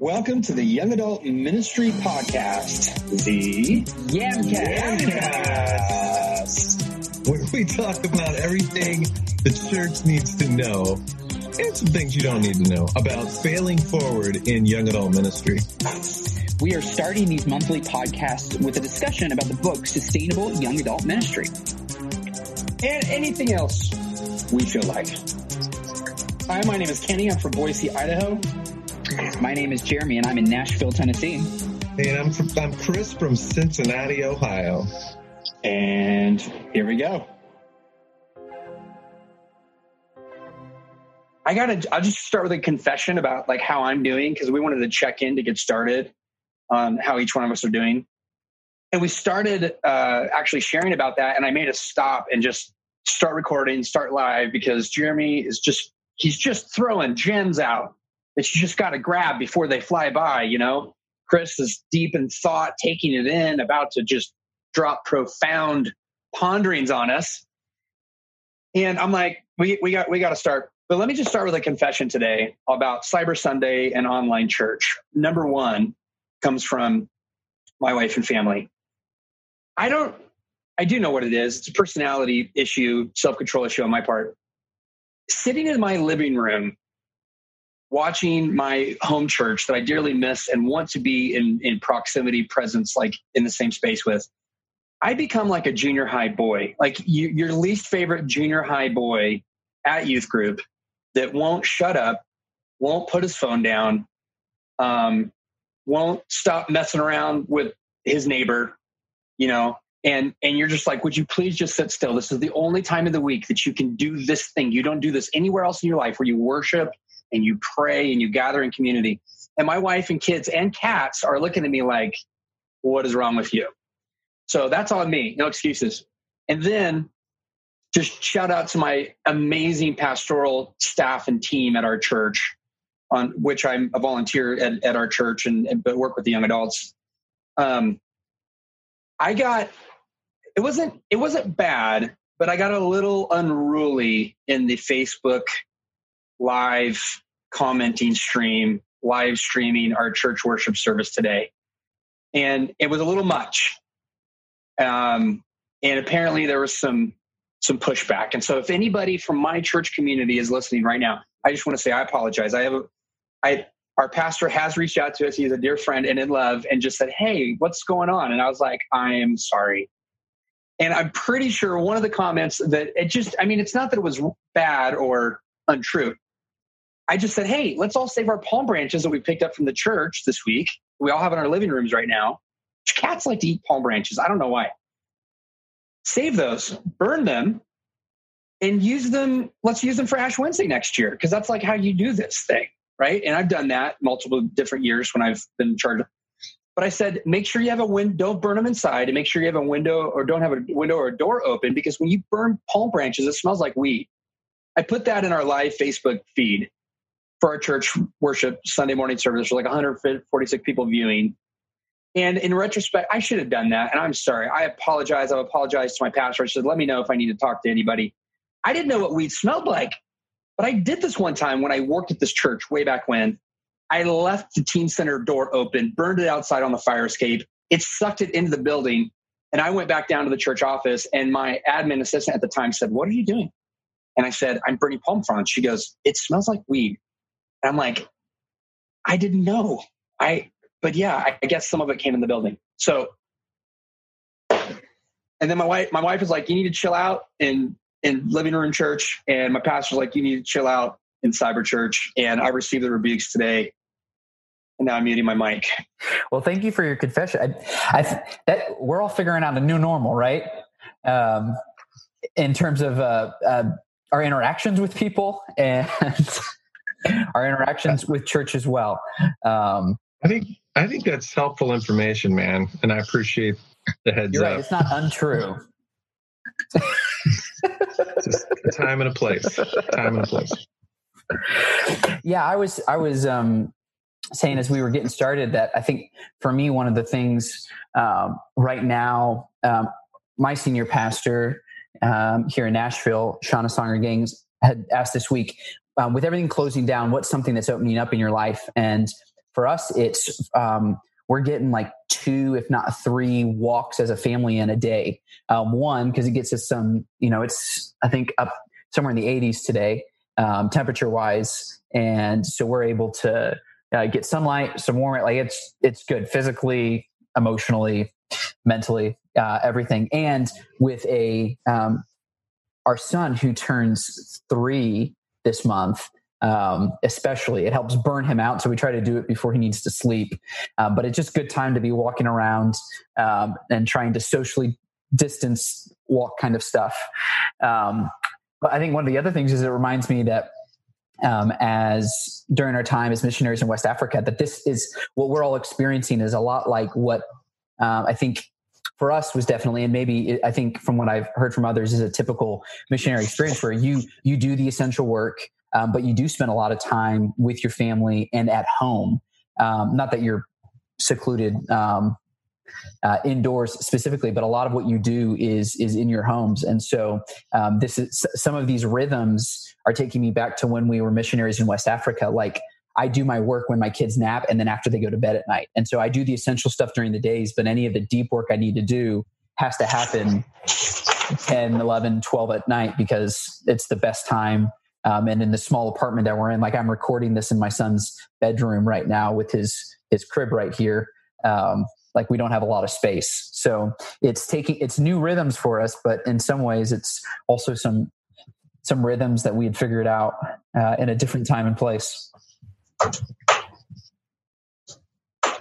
Welcome to the Young Adult Ministry Podcast, the Yamcast. Yamcast. where we talk about everything the church needs to know and some things you don't need to know about failing forward in young adult ministry. We are starting these monthly podcasts with a discussion about the book Sustainable Young Adult Ministry. And anything else we feel like. Hi, my name is Kenny. I'm from Boise, Idaho. My name is Jeremy and I'm in Nashville, Tennessee. And I'm, from, I'm Chris from Cincinnati, Ohio. And here we go. I gotta, I'll just start with a confession about like how I'm doing because we wanted to check in to get started on how each one of us are doing. And we started uh, actually sharing about that. And I made a stop and just start recording, start live because Jeremy is just, he's just throwing gems out that you just got to grab before they fly by, you know? Chris is deep in thought, taking it in, about to just drop profound ponderings on us. And I'm like, we, we got we got to start. But let me just start with a confession today about Cyber Sunday and online church. Number one comes from my wife and family. I don't I do know what it is. It's a personality issue, self-control issue on my part. Sitting in my living room watching my home church that I dearly miss and want to be in, in proximity presence, like in the same space with, I become like a junior high boy, like you, your least favorite junior high boy at youth group that won't shut up, won't put his phone down, um, won't stop messing around with his neighbor, you know, and and you're just like, would you please just sit still? This is the only time of the week that you can do this thing. You don't do this anywhere else in your life where you worship and you pray and you gather in community. And my wife and kids and cats are looking at me like, what is wrong with you? So that's on me, no excuses. And then just shout out to my amazing pastoral staff and team at our church, on which I'm a volunteer at, at our church and, and but work with the young adults. Um, I got it wasn't it wasn't bad, but I got a little unruly in the Facebook live commenting stream, live streaming our church worship service today. And it was a little much. Um, and apparently there was some some pushback. And so if anybody from my church community is listening right now, I just want to say I apologize. I have a I our pastor has reached out to us. He's a dear friend and in love and just said, Hey, what's going on? And I was like, I am sorry. And I'm pretty sure one of the comments that it just, I mean, it's not that it was bad or untrue. I just said, hey, let's all save our palm branches that we picked up from the church this week. We all have in our living rooms right now. Cats like to eat palm branches. I don't know why. Save those, burn them, and use them. Let's use them for Ash Wednesday next year because that's like how you do this thing, right? And I've done that multiple different years when I've been in charge. But I said, make sure you have a window, don't burn them inside, and make sure you have a window or don't have a window or a door open because when you burn palm branches, it smells like weed. I put that in our live Facebook feed for our church worship Sunday morning service. There's like 146 people viewing. And in retrospect, I should have done that. And I'm sorry. I apologize. I've apologized to my pastor. I said, let me know if I need to talk to anybody. I didn't know what weed smelled like. But I did this one time when I worked at this church way back when. I left the teen center door open, burned it outside on the fire escape. It sucked it into the building. And I went back down to the church office, and my admin assistant at the time said, What are you doing? And I said, I'm burning palm fronds. She goes, It smells like weed. And I'm like, I didn't know. I, but yeah, I guess some of it came in the building. So, and then my wife, my wife is like, you need to chill out in, in living room church. And my pastor's like, you need to chill out in cyber church. And I received the rebukes today. And now I'm muting my mic. Well, thank you for your confession. I, I that we're all figuring out a new normal, right? Um, in terms of uh, uh, our interactions with people and our interactions with church as well. Um, I think I think that's helpful information, man, and I appreciate the heads you're up. it's not untrue. Just a time and a place. Time and a place. Yeah, I was I was um, saying as we were getting started that I think for me one of the things um, right now, um, my senior pastor um, here in Nashville, Shawna Songer Gaines, had asked this week, um, with everything closing down, what's something that's opening up in your life? And for us, it's um, we're getting like two, if not three, walks as a family in a day. Um, one because it gets us some, you know, it's I think up somewhere in the 80s today, um, temperature wise, and so we're able to uh, get sunlight, some warm. Like it's it's good physically, emotionally, mentally, uh, everything. And with a um, our son who turns three this month, um, especially it helps burn him out. So we try to do it before he needs to sleep. Um, but it's just good time to be walking around um, and trying to socially distance walk kind of stuff. Um, but I think one of the other things is it reminds me that um, as during our time as missionaries in West Africa, that this is what we're all experiencing is a lot like what um, I think for us was definitely, and maybe I think from what I've heard from others, is a typical missionary experience where you you do the essential work, um, but you do spend a lot of time with your family and at home. Um, not that you're secluded um, uh, indoors specifically, but a lot of what you do is is in your homes. And so um, this is some of these rhythms are taking me back to when we were missionaries in West Africa. Like I do my work when my kids nap and then after they go to bed at night. And so I do the essential stuff during the days, but any of the deep work I need to do has to happen 10, 11, 12 at night because it's the best time. Um, and in the small apartment that we're in, like I'm recording this in my son's bedroom right now with his his crib right here. Um, like we don't have a lot of space, so it's taking it's new rhythms for us, but in some ways it's also some some rhythms that we had figured out uh, in a different time and place.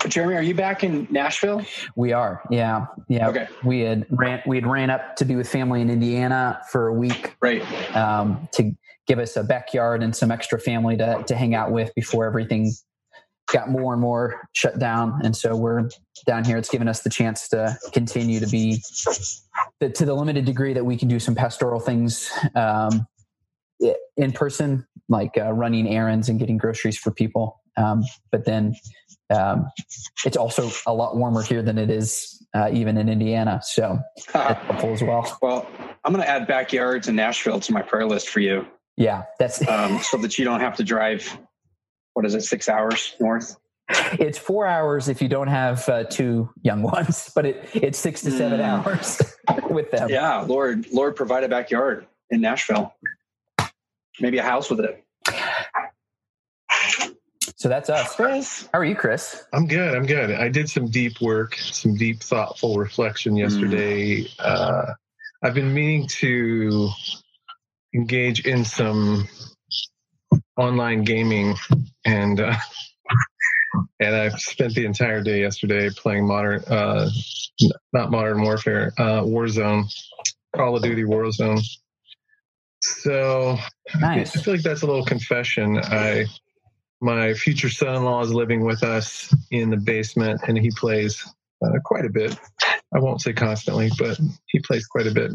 Jeremy, are you back in Nashville? We are. Yeah. Yeah. Okay. We had ran we had ran up to be with family in Indiana for a week. Right. Um, to give us a backyard and some extra family to to hang out with before everything got more and more shut down. And so we're down here. It's given us the chance to continue to be the, to the limited degree that we can do some pastoral things um, in person, like uh, running errands and getting groceries for people. Um, but then um, it's also a lot warmer here than it is uh, even in Indiana. So that's helpful as well. Well, I'm going to add backyards in Nashville to my prayer list for you. Yeah, that's um, so that you don't have to drive. What is it? Six hours north. It's four hours if you don't have uh, two young ones, but it, it's six to seven mm. hours with them. Yeah, Lord, Lord, provide a backyard in Nashville maybe a house with it. So that's us. Chris. How are you, Chris? I'm good. I'm good. I did some deep work, some deep, thoughtful reflection yesterday. Mm. Uh, I've been meaning to engage in some online gaming, and uh, and I've spent the entire day yesterday playing modern, uh, not modern warfare, uh, Warzone, Call of Duty Warzone. So nice. I feel like that's a little confession. I my future son-in-law is living with us in the basement, and he plays uh, quite a bit. I won't say constantly, but he plays quite a bit.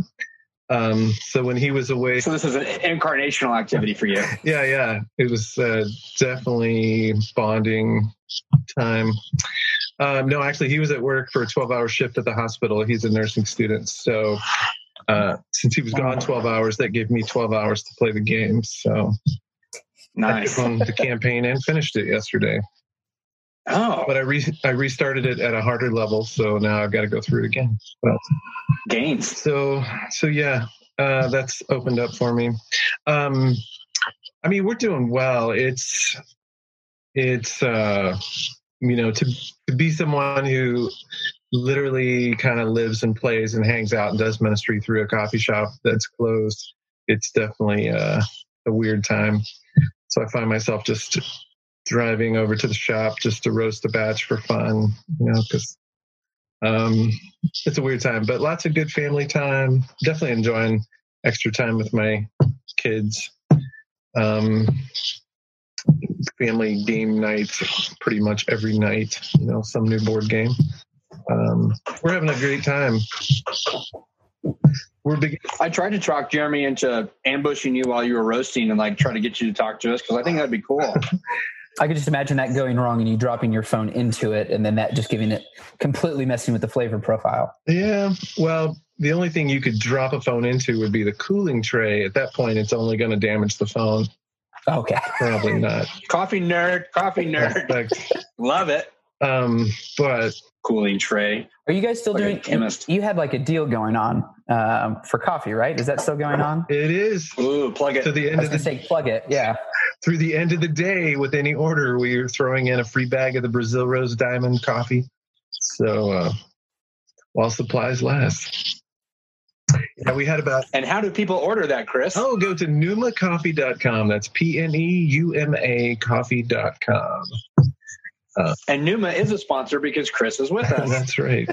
Um, so when he was away, so this is an incarnational activity for you. Yeah, yeah, it was uh, definitely bonding time. Um, no, actually, he was at work for a 12-hour shift at the hospital. He's a nursing student, so uh, since he was gone 12 hours, that gave me 12 hours to play the game. So nice. I took on the campaign and finished it yesterday. Oh, but I re- I restarted it at a harder level, so now I've got to go through it again. Well, gains. So so yeah, uh, that's opened up for me. Um, I mean, we're doing well. It's it's uh, you know to to be someone who literally kind of lives and plays and hangs out and does ministry through a coffee shop that's closed, it's definitely uh, a weird time. So I find myself just driving over to the shop just to roast a batch for fun, you know, because um, it's a weird time, but lots of good family time. Definitely enjoying extra time with my kids. Um, family game nights pretty much every night, you know, some new board game um, we're having a great time. We're big. I tried to talk Jeremy into ambushing you while you were roasting and like try to get you to talk to us because I think that'd be cool. I could just imagine that going wrong and you dropping your phone into it and then that just giving it completely messing with the flavor profile. Yeah. Well, the only thing you could drop a phone into would be the cooling tray. At that point, it's only going to damage the phone. Okay. Probably not. Coffee nerd, coffee nerd. Love it. Um, but Cooling tray. Are you guys still Like doing? chemist. You had like a deal going on um, for coffee, right? Is that still going on? it is Ooh, plug it. to the I end was of the say plug it. Yeah. through the end of the day with any order, we are throwing in a free bag of the Brazil Rose Diamond coffee. So uh, while supplies last. Yeah, we had about and how do people order that, Chris? oh, go to pneumacoffee.com. That's P N E U M A coffee.com. And Pneuma is a sponsor because Chris is with us. That's right.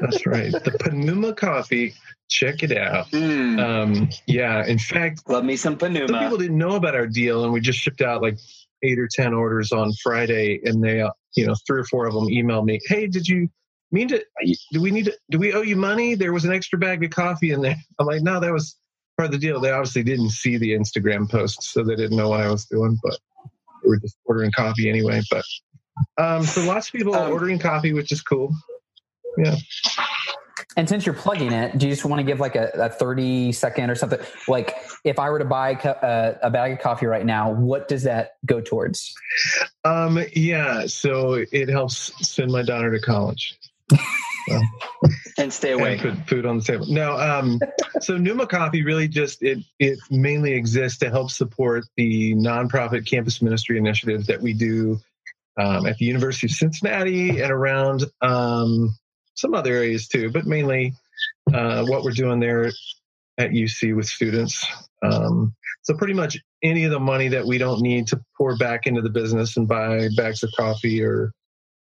That's right. The Pneuma coffee. Check it out. Mm, Um, yeah, in fact, love me some some people didn't know about our deal, and we just shipped out like eight or ten orders on Friday, and they, uh, you know, three or four of them emailed me, "Hey, did you mean to? Do we need to? Do we owe you money? There was an extra bag of coffee in there." I'm like, "No, that was part of the deal." They obviously didn't see the Instagram post, so they didn't know what I was doing, but were just ordering coffee anyway. But um, so lots of people are Um, ordering coffee, which is cool. Yeah. And since you're plugging it, do you just want to give like a, a 30 second or something? Like if I were to buy co- uh, a bag of coffee right now, what does that go towards? Um, yeah, so it helps send my daughter to college. And stay and put food on the table. No, um, so Pneuma Coffee really just it it mainly exists to help support the nonprofit campus ministry initiative that we do um, at the University of Cincinnati and around um, some other areas too, but mainly uh, what we're doing there at UC with students. Um, so pretty much any of the money that we don't need to pour back into the business and buy bags of coffee or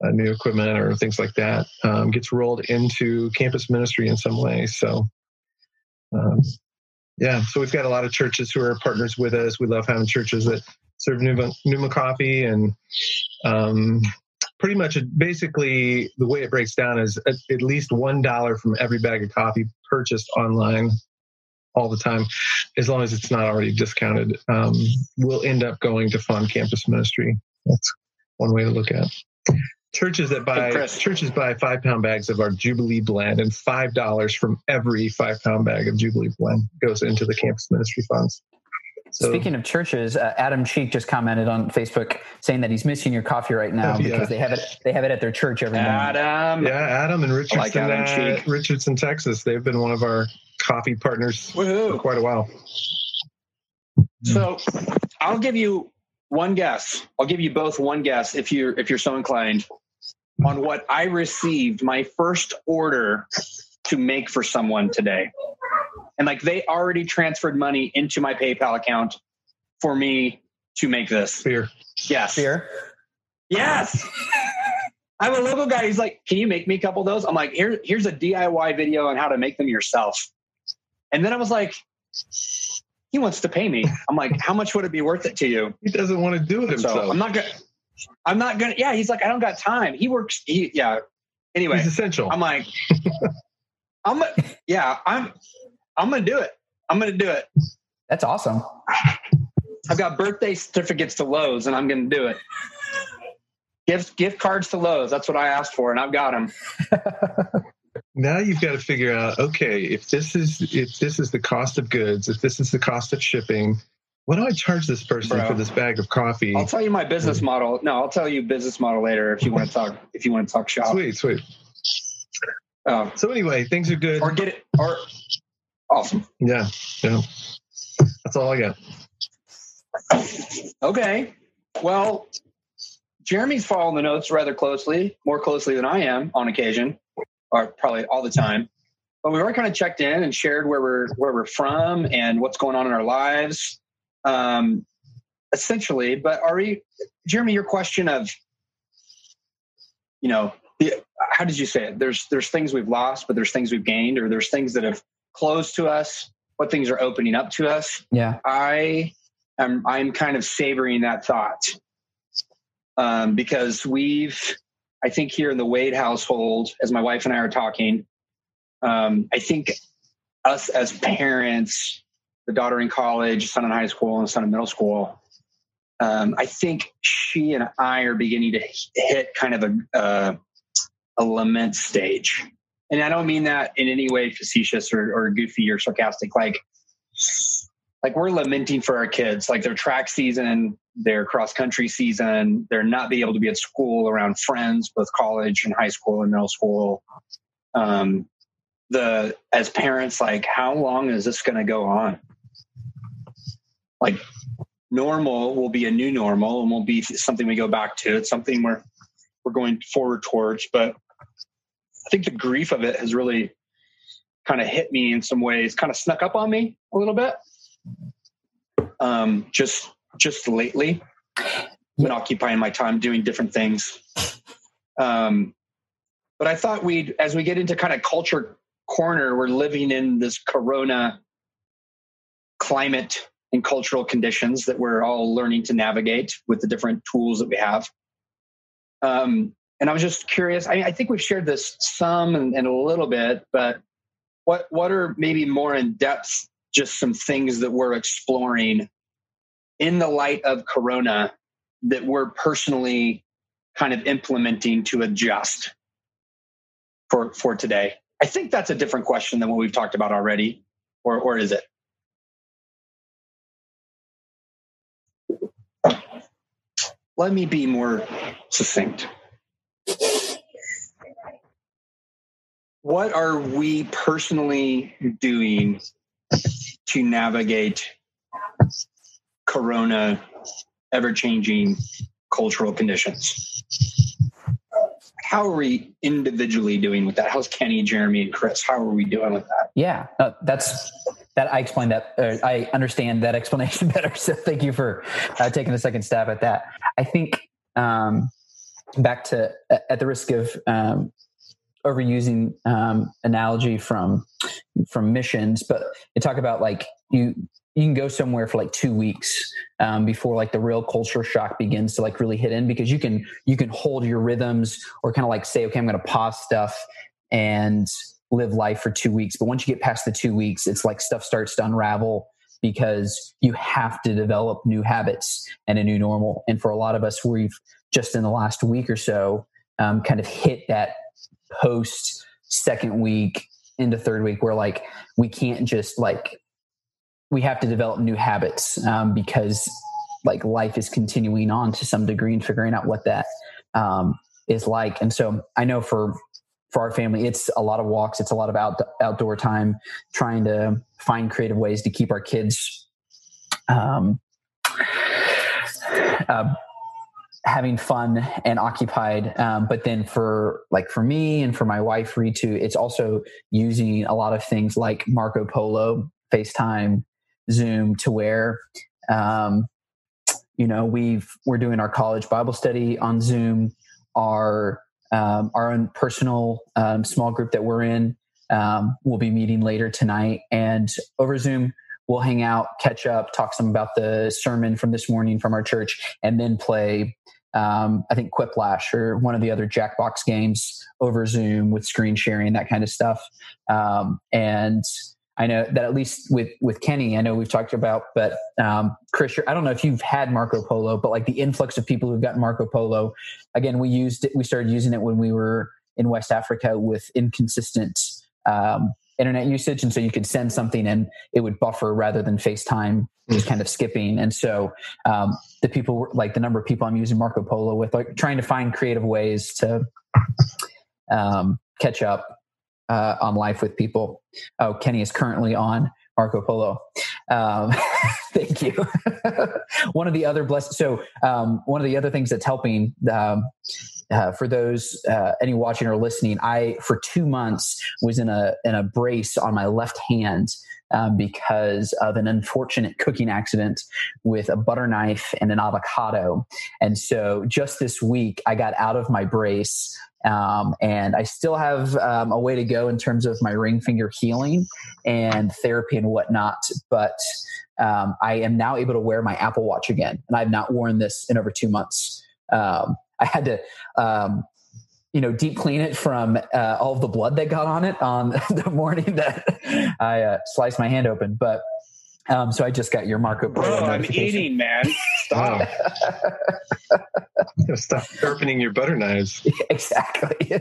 uh, new equipment or things like that um, gets rolled into campus ministry in some way. So, um, yeah, so we've got a lot of churches who are partners with us. We love having churches that serve Pneuma, Pneuma coffee, and um, pretty much basically the way it breaks down is at, at least one dollar from every bag of coffee purchased online all the time, as long as it's not already discounted, um, will end up going to fund campus ministry. That's one way to look at. it. Churches that buy Chris. churches buy five pound bags of our Jubilee blend, and five dollars from every five pound bag of Jubilee blend goes into the campus ministry funds. So Speaking of churches, uh, Adam Cheek just commented on Facebook saying that he's missing your coffee right now yeah. because they have it they have it at their church every morning. Adam. yeah, Adam and Richardson, like Adam uh, Cheek. Richardson, Texas, they've been one of our coffee partners for quite a while. So I'll give you one guess. I'll give you both one guess if you're if you're so inclined on what I received my first order to make for someone today. And like they already transferred money into my PayPal account for me to make this. Beer. Yes. Here, Yes. I'm a local guy. He's like, "Can you make me a couple of those?" I'm like, "Here, here's a DIY video on how to make them yourself." And then I was like, "He wants to pay me." I'm like, "How much would it be worth it to you?" He doesn't want to do it himself. So I'm not gonna. I'm not gonna. Yeah, he's like, "I don't got time." He works. He yeah. Anyway, He's essential. I'm like, I'm yeah. I'm I'm gonna do it. I'm gonna do it. that's awesome. I've got birthday certificates to Lowe's, and I'm going to do it. Gift gift cards to Lowe's. That's what I asked for, and I've got them. now you've got to figure out okay if this is if this is the cost of goods if this is the cost of shipping what do i charge this person Bro. for this bag of coffee I'll tell you my business model. No, I'll tell you business model later if you want to talk. If you want to talk shop, sweet sweet Oh, so anyway things are good or get it. Or awesome. yeah yeah that's all i got Okay. Well, Jeremy's following the notes rather closely, more closely than I am on occasion, or probably all the time. But we were kind of checked in and shared where we're where we're from and what's going on in our lives, um, essentially. But are we, Jeremy? Your question of, you know, the, how did you say it? There's there's things we've lost, but there's things we've gained, or there's things that have closed to us. What things are opening up to us? Yeah. I am I'm kind of savoring that thought um, because we've I think here in the Wade household, as my wife and I are talking, um, I think us as parents, the daughter in college, son in high school, and son in middle school. Um, I think she and I are beginning to hit kind of a uh, a lament stage, and I don't mean that in any way facetious or, or goofy or sarcastic. Like like we're lamenting for our kids, like their track season, their cross country season, they're not being able to be at school around friends, both college and high school and middle school. Um, the as parents, like how long is this going to go on? Like normal will be a new normal and will be something we go back to. It's something we're we're going forward towards, but I think the grief of it has really kind of hit me in some ways, kind of snuck up on me a little bit. Um, just just lately, been occupying my time doing different things. Um, but I thought we'd, as we get into kind of culture corner, we're living in this Corona climate and cultural conditions that we're all learning to navigate with the different tools that we have. Um, and I was just curious. I, I, think we've shared this some and, and a little bit, but what what are maybe more in depth just some things that we're exploring in the light of corona that we're personally kind of implementing to adjust for for today i think that's a different question than what we've talked about already or or is it let me be more succinct what are we personally doing to navigate corona ever changing cultural conditions? How are we individually doing with that? How's kenny jeremy and chris how are we doing with that? Yeah uh, that's that i explained that uh, i understand that explanation better so thank you for uh, taking a second stab at that. I think um, back to at the risk of um, overusing um, analogy from from missions, but they talk about like you you can go somewhere for like two weeks um, before like the real culture shock begins to like really hit in because you can you can hold your rhythms or kind of like say okay I'm going to pause stuff and live life for two weeks. But once you get past the two weeks, it's like stuff starts to unravel because you have to develop new habits and a new normal. And for a lot of us, we've just in the last week or so um, kind of hit that post second week into third week where like we can't just like we have to develop new habits um, because like life is continuing on to some degree and figuring out what that um, is like. And so i know for for our family it's a lot of walks it's a lot of out, outdoor time trying to find creative ways to keep our kids um, uh, having fun and occupied. Um, but then for like for me and for my wife Ritu, it's also using a lot of things like Marco Polo, FaceTime, Zoom to where um, you know we've we're doing our college Bible study on Zoom, our um, our own personal um, small group that we're in. Um, we'll be meeting later tonight and over Zoom we'll hang out, catch up, talk some about the sermon from this morning from our church, and then play um, I think Quiplash or one of the other Jackbox games over Zoom with screen sharing, that kind of stuff. Um, and I know that at least with with Kenny, I know we've talked about, but um, Chris, I don't know if you've had Marco Polo, but like the influx of people who've gotten Marco Polo. Again, we used it. We started using it when we were in West Africa with inconsistent um, internet usage, and so you could send something and it would buffer rather than FaceTime just kind of skipping. And so um, the people, like the number of people I'm using Marco Polo with, like trying to find creative ways to um, catch up uh, on life with people. Oh, Kenny is currently on Marco Polo. Um, thank you. one of the other blessed. So um, one of the other things that's helping um, uh, for those uh, any watching or listening, I for two months was in a in a brace on my left hand um, because of an unfortunate cooking accident with a butter knife and an avocado. And so just this week, I got out of my brace. Um, and I still have um, a way to go in terms of my ring finger healing and therapy and whatnot. But um, I am now able to wear my Apple Watch again, and I've not worn this in over two months. Um, I had to um, you know, deep clean it from uh, all of the blood that got on it on the morning that I uh, sliced my hand open. But um, so I just got your Marco Polo. Bro, I'm eating, man. Stop. Stop sharpening your butter knives. exactly.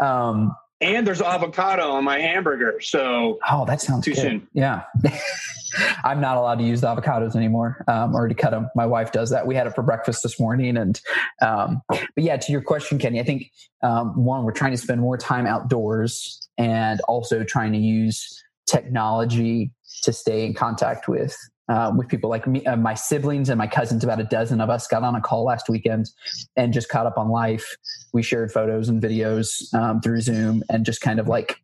um, and there's avocado on my hamburger. So oh, that sounds too good. soon. Yeah. I'm not allowed to use the avocados anymore um, or to cut them. My wife does that. We had it for breakfast this morning. And, um, but yeah, to your question, Kenny, I think um, one, we're trying to spend more time outdoors and also trying to use technology to stay in contact with uh, with people like me, uh, my siblings and my cousins. About a dozen of us got on a call last weekend and just caught up on life. We shared photos and videos um, through Zoom and just kind of like,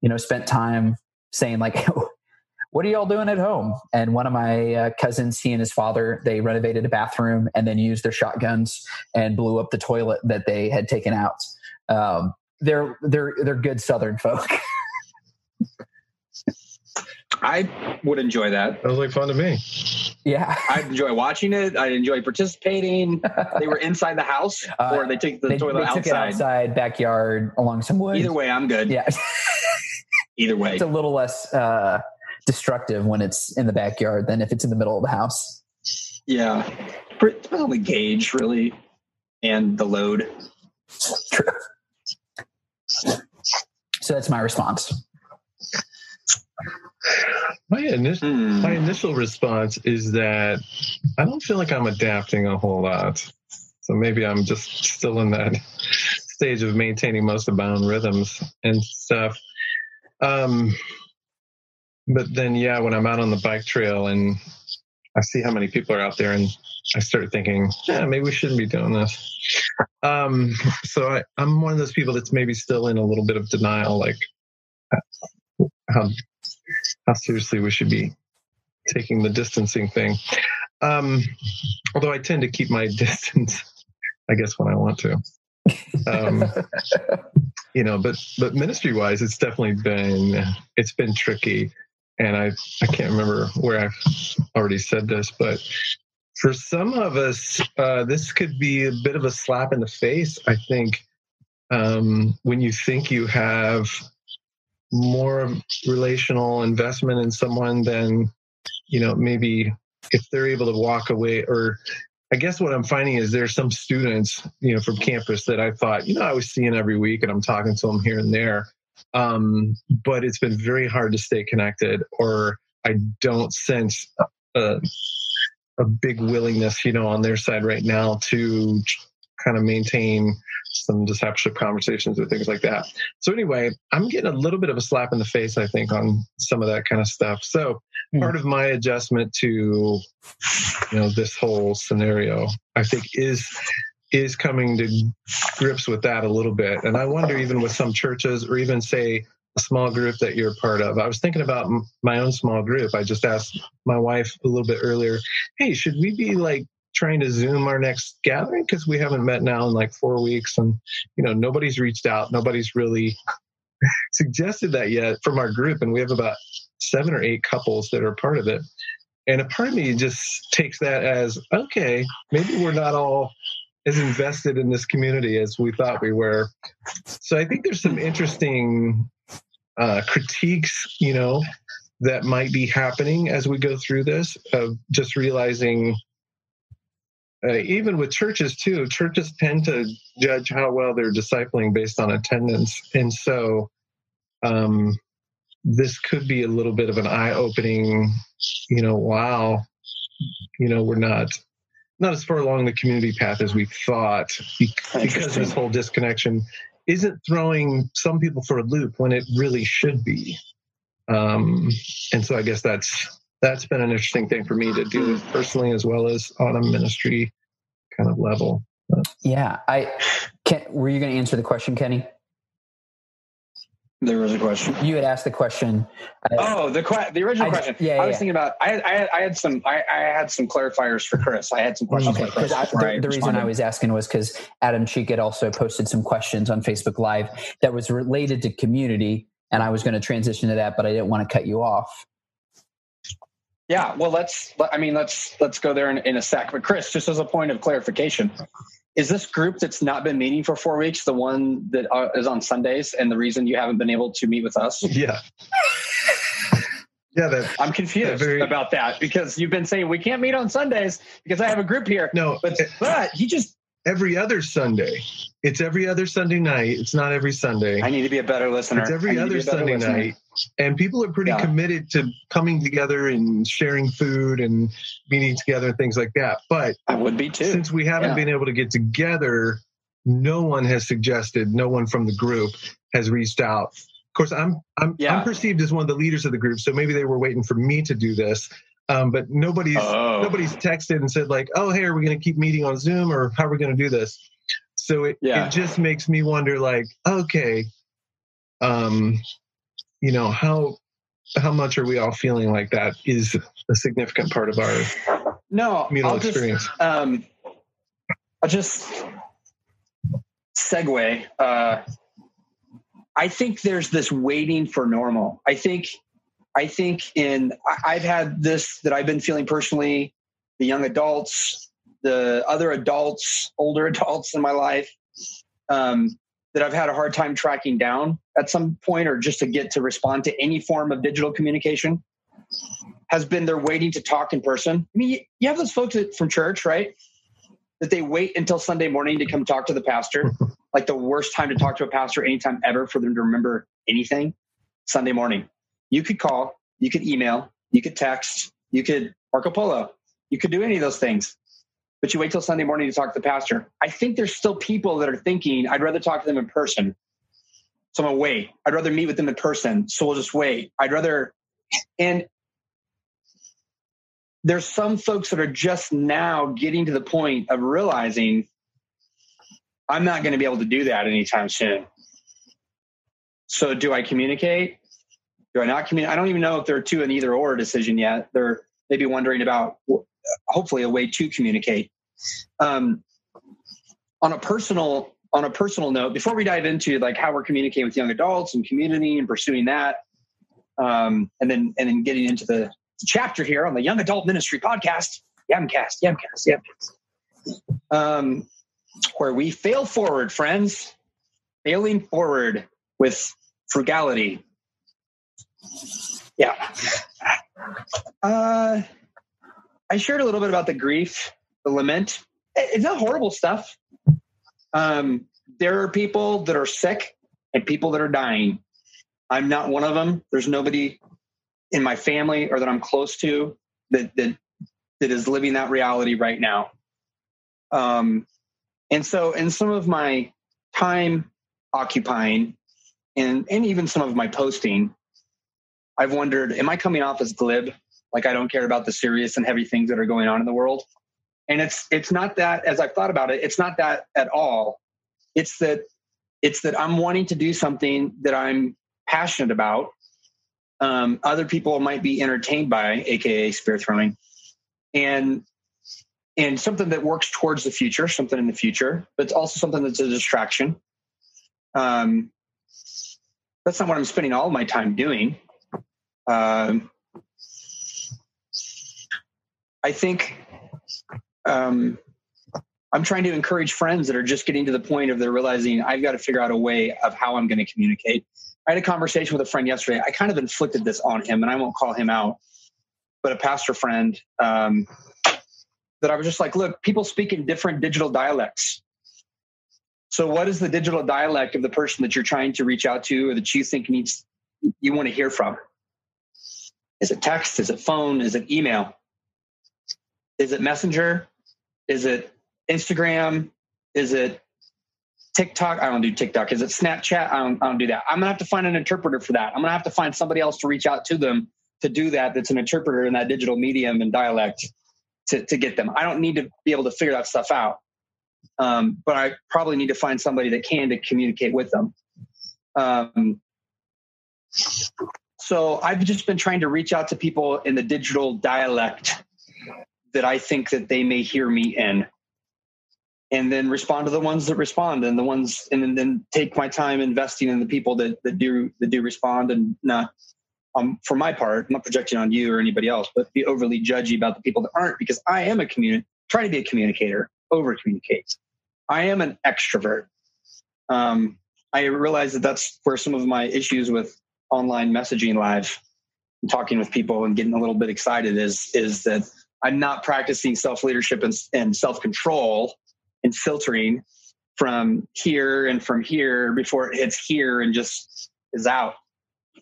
you know, spent time saying like, "What are y'all doing at home?" And one of my uh, cousins, he and his father, they renovated a bathroom and then used their shotguns and blew up the toilet that they had taken out. Um, they're they're they're good Southern folk. I would enjoy that. That was like fun to me. yeah. I'd enjoy watching it. I'd enjoy participating. They were inside the house, Uh, or they took the they, toilet they took it outside. outside, backyard, along some woods. Either way, I'm good. Yeah. Either way, it's a little less uh, destructive when it's in the backyard than if it's in the middle of the house. yeah. Depends on the gauge, really, and the load. True. So that's my response. My initial Hmm. my initial response is that I don't feel like I'm adapting a whole lot. So maybe I'm just still in that stage of maintaining most of my own rhythms and stuff. Um, but then, yeah, when I'm out on the bike trail and I see how many people are out there, and I start thinking, yeah, maybe we shouldn't be doing this. Um, so I, I'm one of those people that's maybe still in a little bit of denial, like how how seriously we should be taking the distancing thing. Um, although I tend to keep my distance, I guess when I want to. Um, you know, but but ministry wise, it's definitely been it's been tricky, and I I can't remember where I've already said this, but for some of us, uh, this could be a bit of a slap in the face. I think um, when you think you have more relational investment in someone than you know maybe if they're able to walk away or i guess what i'm finding is there's some students you know from campus that i thought you know i was seeing every week and i'm talking to them here and there. Um, but it's been very hard to stay connected or i don't sense a, a big willingness you know on their side right now to kind of maintain some discipleship conversations or things like that. So anyway, I'm getting a little bit of a slap in the face, I think, on some of that kind of stuff. So Hmm. part of my adjustment to you know this whole scenario, I think, is is coming to grips with that a little bit. And I wonder, even with some churches, or even say a small group that you're part of. I was thinking about m- my own small group. I just asked my wife a little bit earlier, "Hey, should we be like trying to zoom our next gathering because we haven't met now in like four weeks and you know nobody's reached out nobody's really suggested that yet from our group and we have about seven or eight couples that are part of it. And a part of me just takes that as okay maybe we're not all as invested in this community as we thought we were. So i think there's some interesting uh, critiques you know that might be happening as we go through this of just realizing uh, even with churches too. Churches tend to judge how well they're discipling based on attendance. And so um, this could be a little bit of an eye-opening you know wow you know we're not not as far along the community path as we thought because this whole disconnection isn't throwing some people for a loop when it really should be. Um, and so i guess that's that's been an interesting thing for me to do with personally as well as on a ministry kind of level. Yeah, I can. Were you going to answer the question, Kenny? There was a question. You had asked the question. uh, Oh, the que- the original I- question. yeah, I was yeah. thinking about. I had, I I had some. I, I had some clarifiers for Chris. I had some questions Okay, for Chris. I- the, I the reason. I was asking was because Adam Cheek had also posted some questions on Facebook Live that was related to community, and I was going to transition to that, but I didn't want to cut you off. Yeah, well, let's. I mean, let's let's go there in, in a sec. But Chris, just as a point of clarification, is this group that's not been meeting for four weeks the one that uh, on Sundays, and the reason you haven't been able to meet with us? Yeah. yeah, that I'm confused Very- about that because you've been saying we can't meet on Sundays because I have a group here. no, But but he just every other Sunday. It's every other Sunday night. It's not every Sunday. I need to be a better listener. It's every other Sunday listener. night. And people are pretty yeah. committed to coming together and sharing food and meeting together and things like that. But I would be too. Since we haven't yeah. been able to get together, no one has suggested, no one from the group has reached out. Of course, I'm I'm, yeah. I'm perceived as one of the leaders of the group, so maybe they were waiting for me to do this. Um, but nobody's oh. nobody's texted and said like, "Oh, hey, are we going to keep meeting on Zoom or how are we going to do this?" So it yeah. it just makes me wonder, like, okay, um, you know how how much are we all feeling like that is a significant part of our no communal I'll experience? Just, um, I'll just segue. Uh, I think there's this waiting for normal. I think I think in I've had this that I've been feeling personally, the young adults, the other adults, older adults in my life, um, that I've had a hard time tracking down at some point, or just to get to respond to any form of digital communication, has been they're waiting to talk in person. I mean, you have those folks from church, right? That they wait until Sunday morning to come talk to the pastor, like the worst time to talk to a pastor anytime ever for them to remember anything. Sunday morning you could call, you could email, you could text, you could Marco Polo, you could do any of those things. But you wait till Sunday morning to talk to the pastor. I think there's still people that are thinking, I'd rather talk to them in person. So I'm gonna wait. I'd rather meet with them in person. So we'll just wait. I'd rather and there's some folks that are just now getting to the point of realizing I'm not going to be able to do that anytime soon. So do I communicate? Do I not communicate? I don't even know if they're to an either or decision yet. They're maybe wondering about hopefully a way to communicate. Um, on a personal on a personal note, before we dive into like how we're communicating with young adults and community and pursuing that, um, and then and then getting into the chapter here on the Young Adult Ministry podcast, Yamcast, Yamcast, Yamcast, um, where we fail forward, friends, failing forward with frugality yeah. Uh, I shared a little bit about the grief, the lament. It's not horrible stuff. Um, there are people that are sick and people that are dying. I'm not one of them. There's nobody in my family or that I'm close to that that that is living that reality right now. Um, and so, in some of my time occupying, and and even some of my posting, I've wondered, am I coming off as glib? Like I don't care about the serious and heavy things that are going on in the world. And it's it's not that as I've thought about it, it's not that at all. It's that it's that I'm wanting to do something that I'm passionate about. Um, other people might be entertained by, aka spear throwing, and and something that works towards the future, something in the future, but it's also something that's a distraction. Um, that's not what I'm spending all my time doing. Um, I think um, I'm trying to encourage friends that are just getting to the point of they're realizing I've got to figure out a way of how I'm going to communicate. I had a conversation with a friend yesterday. I kind of inflicted this on him, and I won't call him out, but a pastor friend um, that I was just like, look, people speak in different digital dialects. So, what is the digital dialect of the person that you're trying to reach out to, or that you think needs you want to hear from? Is it text? Is it phone? Is it email? Is it messenger? Is it Instagram? Is it TikTok? I don't do TikTok. Is it Snapchat? I don't, I don't do that. I'm gonna have to find an interpreter for that. I'm gonna have to find somebody else to reach out to them to do that. That's an interpreter in that digital medium and dialect to, to get them. I don't need to be able to figure that stuff out. Um, but I probably need to find somebody that can to communicate with them. Um, so I've just been trying to reach out to people in the digital dialect that I think that they may hear me in. And then respond to the ones that respond and the ones and then take my time investing in the people that, that do that do respond and not um, for my part, I'm not projecting on you or anybody else, but be overly judgy about the people that aren't because I am a community trying to be a communicator, over communicate. I am an extrovert. Um, I realize that that's where some of my issues with online messaging live and talking with people and getting a little bit excited is is that I'm not practicing self leadership and, and self control and filtering from here and from here before it hits here and just is out.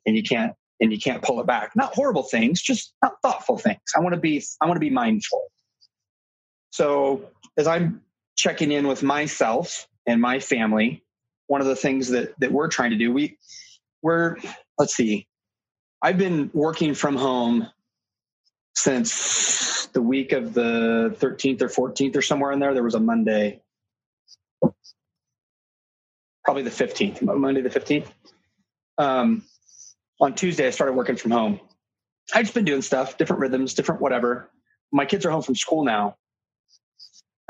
And you can't and you can't pull it back. Not horrible things just not thoughtful things. I want to be i want to be mindful. So as i'm checking in with myself and my family one of the things that that we're trying to do we we're let's see. I've been working from home since the week of the 13th or 14th or somewhere in there. There was a monday. Probably the 15th monday the 15th um, on tuesday i started working from home. I've just been doing stuff different rhythms different whatever. My kids are home from school now.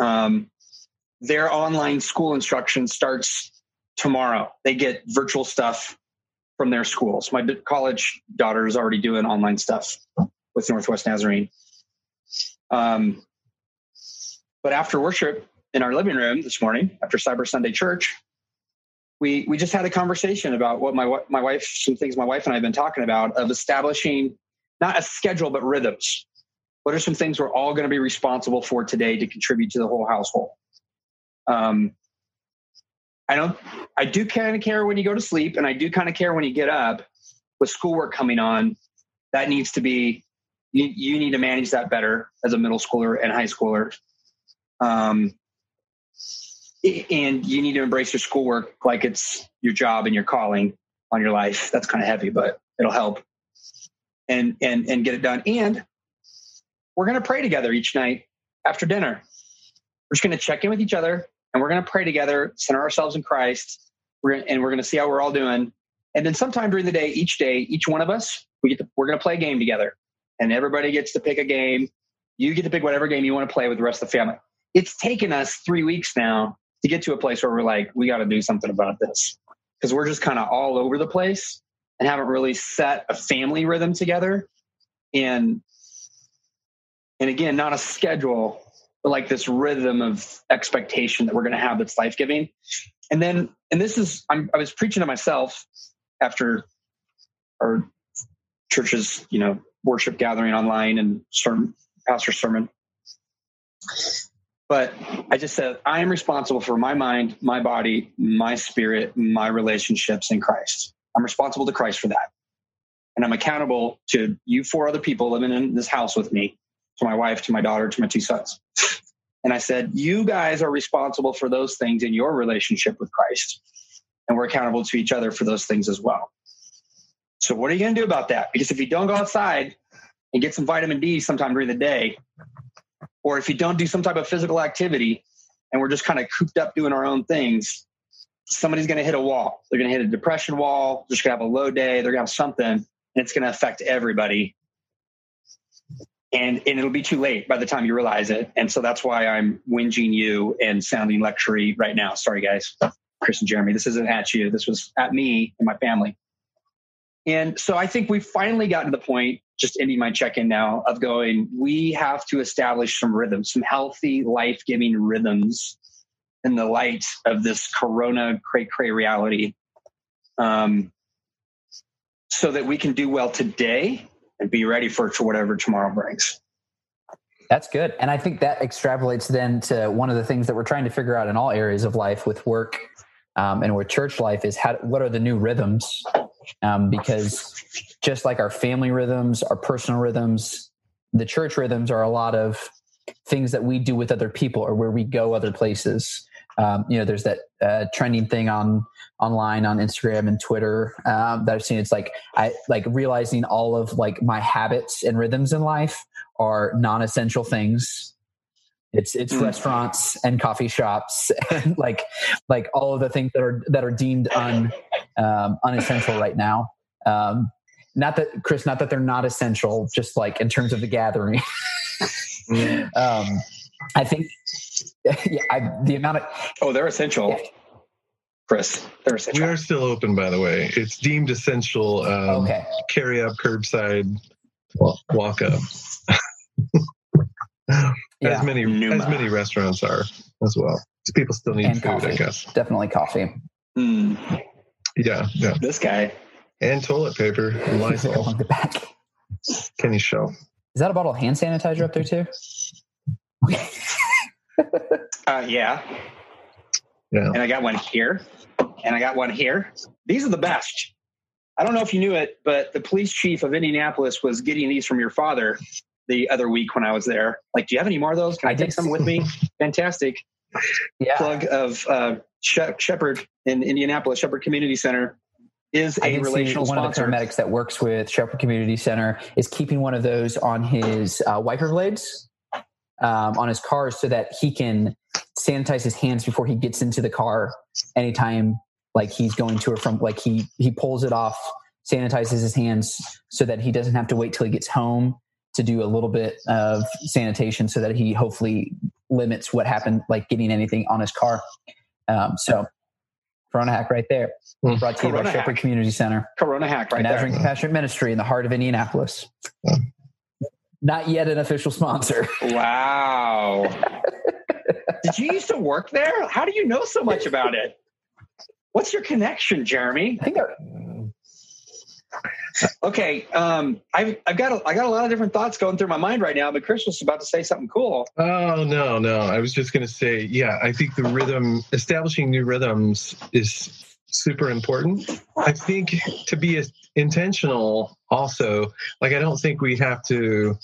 Um, their online school instruction starts tomorrow. They get virtual stuff from their schools. My college daughter is already doing online stuff with Northwest Nazarene. Um, but after worship in our living room this morning, after Cyber Sunday church, we we just had a conversation about what my my wife, some things my wife and I have been talking about of establishing not a schedule but rhythms. What are some things we're all going to be responsible for today to contribute to the whole household? Um, I don't. I do kind of care when you go to sleep, and I do kind of care when you get up. With schoolwork coming on, that needs to be. You, you need to manage that better as a middle schooler and high schooler. Um, and you need to embrace your schoolwork like it's your job and your calling on your life. That's kind of heavy, but it'll help. And and and get it done. And we're to pray together each night after dinner. We're just to check in with each other and we're going to pray together, center ourselves in Christ, and we're going to see how we're all doing. And then sometime during the day, each day, each one of us, we get to, we're going to play a game together, and everybody gets to pick a game. You get to pick whatever game you want to play with the rest of the family. It's taken us three weeks now to get to a place where we're like, we got to do something about this because we're just kind of all over the place and haven't really set a family rhythm together. And and again, not a schedule, like this rhythm of expectation that we're going to have that's life giving. And then, and this is, I'm, I was preaching to myself after our church's, you know, worship gathering online and sermon, pastor sermon. But I just said, I am responsible for my mind, my body, my spirit, my relationships in Christ. I'm responsible to Christ for that. And I'm accountable to you four other people living in this house with me, to my wife, to my daughter, to my two sons. And I said, You guys are responsible for those things in your relationship with Christ. And we're accountable to each other for those things as well. So, what are you going to do about that? Because if you don't go outside and get some vitamin D sometime during the day, or if you don't do some type of physical activity and we're just kind of cooped up doing our own things, somebody's going to hit a wall. They're going to hit a depression wall. They're just going to have a low day. They're going to have something, and it's going to affect everybody and and it'll be too late by the time you realize it. And so that's why I'm whinging you and sounding lectury right now. Sorry, guys, Chris and Jeremy. This isn't at you. This was at me and my family. And so I think we've finally gotten to the point, just ending my check in now, of going, we have to establish some rhythms, some healthy, life giving rhythms in the light of this corona cray cray reality. Um, so that we can do well today and be ready for, for whatever tomorrow brings. That's good. And I think that extrapolates then to one of the things that we're trying to figure out in all areas of life with work um, and with church life is how, what are the new rhythms? Um, because just like our family rhythms, our personal rhythms, the church rhythms are a lot of things that we do with other people or where we go other places. Um, you know, there's that uh, trending thing on online on Instagram and Twitter um, that I've seen. It's like I like realizing all of like my habits and rhythms in life are non-essential things. It's it's mm. restaurants and coffee shops and like like all of the things that are that are deemed un um, unessential right now. Um, not that Chris, not that they're not essential, just like in terms of the gathering. mm. um, I think yeah, I, the amount of oh, they're essential. Yeah Chris, they're essential. We are still open, by the way. It's deemed essential. Um, okay. Carry up, curbside, walk up. yeah. As many Pneuma. as many restaurants are as well. People still need and food, coffee. I guess. Definitely coffee. Mm. Yeah, yeah. This guy and toilet paper and Lysol along the back. Kenny show. Is that a bottle of hand sanitizer up there too? Okay. uh, yeah. Yeah. And I got one here, and I got one here. These are the best. I don't know if you knew it, but the police chief of Indianapolis was getting these from your father the other week when I was there. Like, do you have any more of those? Can I, I take some with me? Fantastic. Yeah. Plug of uh, Shep- Shepherd in Indianapolis, Shepherd Community Center is a relational one sponsor. of the paramedics that works with Shepherd Community Center is keeping one of those on his uh, wiper blades um, on his car so that he can sanitize his hands before he gets into the car anytime like he's going to or from like he he pulls it off sanitizes his hands so that he doesn't have to wait till he gets home to do a little bit of sanitation so that he hopefully limits what happened like getting anything on his car um, so corona hack right there Hmm. brought to you by Corona Shepherd. Community Center Corona hack right Nazarene there. Compassionate Ministry in the heart of Indianapolis. Yeah. Not yet an official sponsor. Wow. Did you used to work there? How do you know so much about it? What's your connection, Jeremy? I think I- Okay, um, I've I've got a, I got a lot of different thoughts going through my mind right now, but Chris was about to say something cool. Oh no, no. I was just going to say, yeah. I think the rhythm, establishing new rhythms, is super important. I think to be intentional, also, like I don't think we have to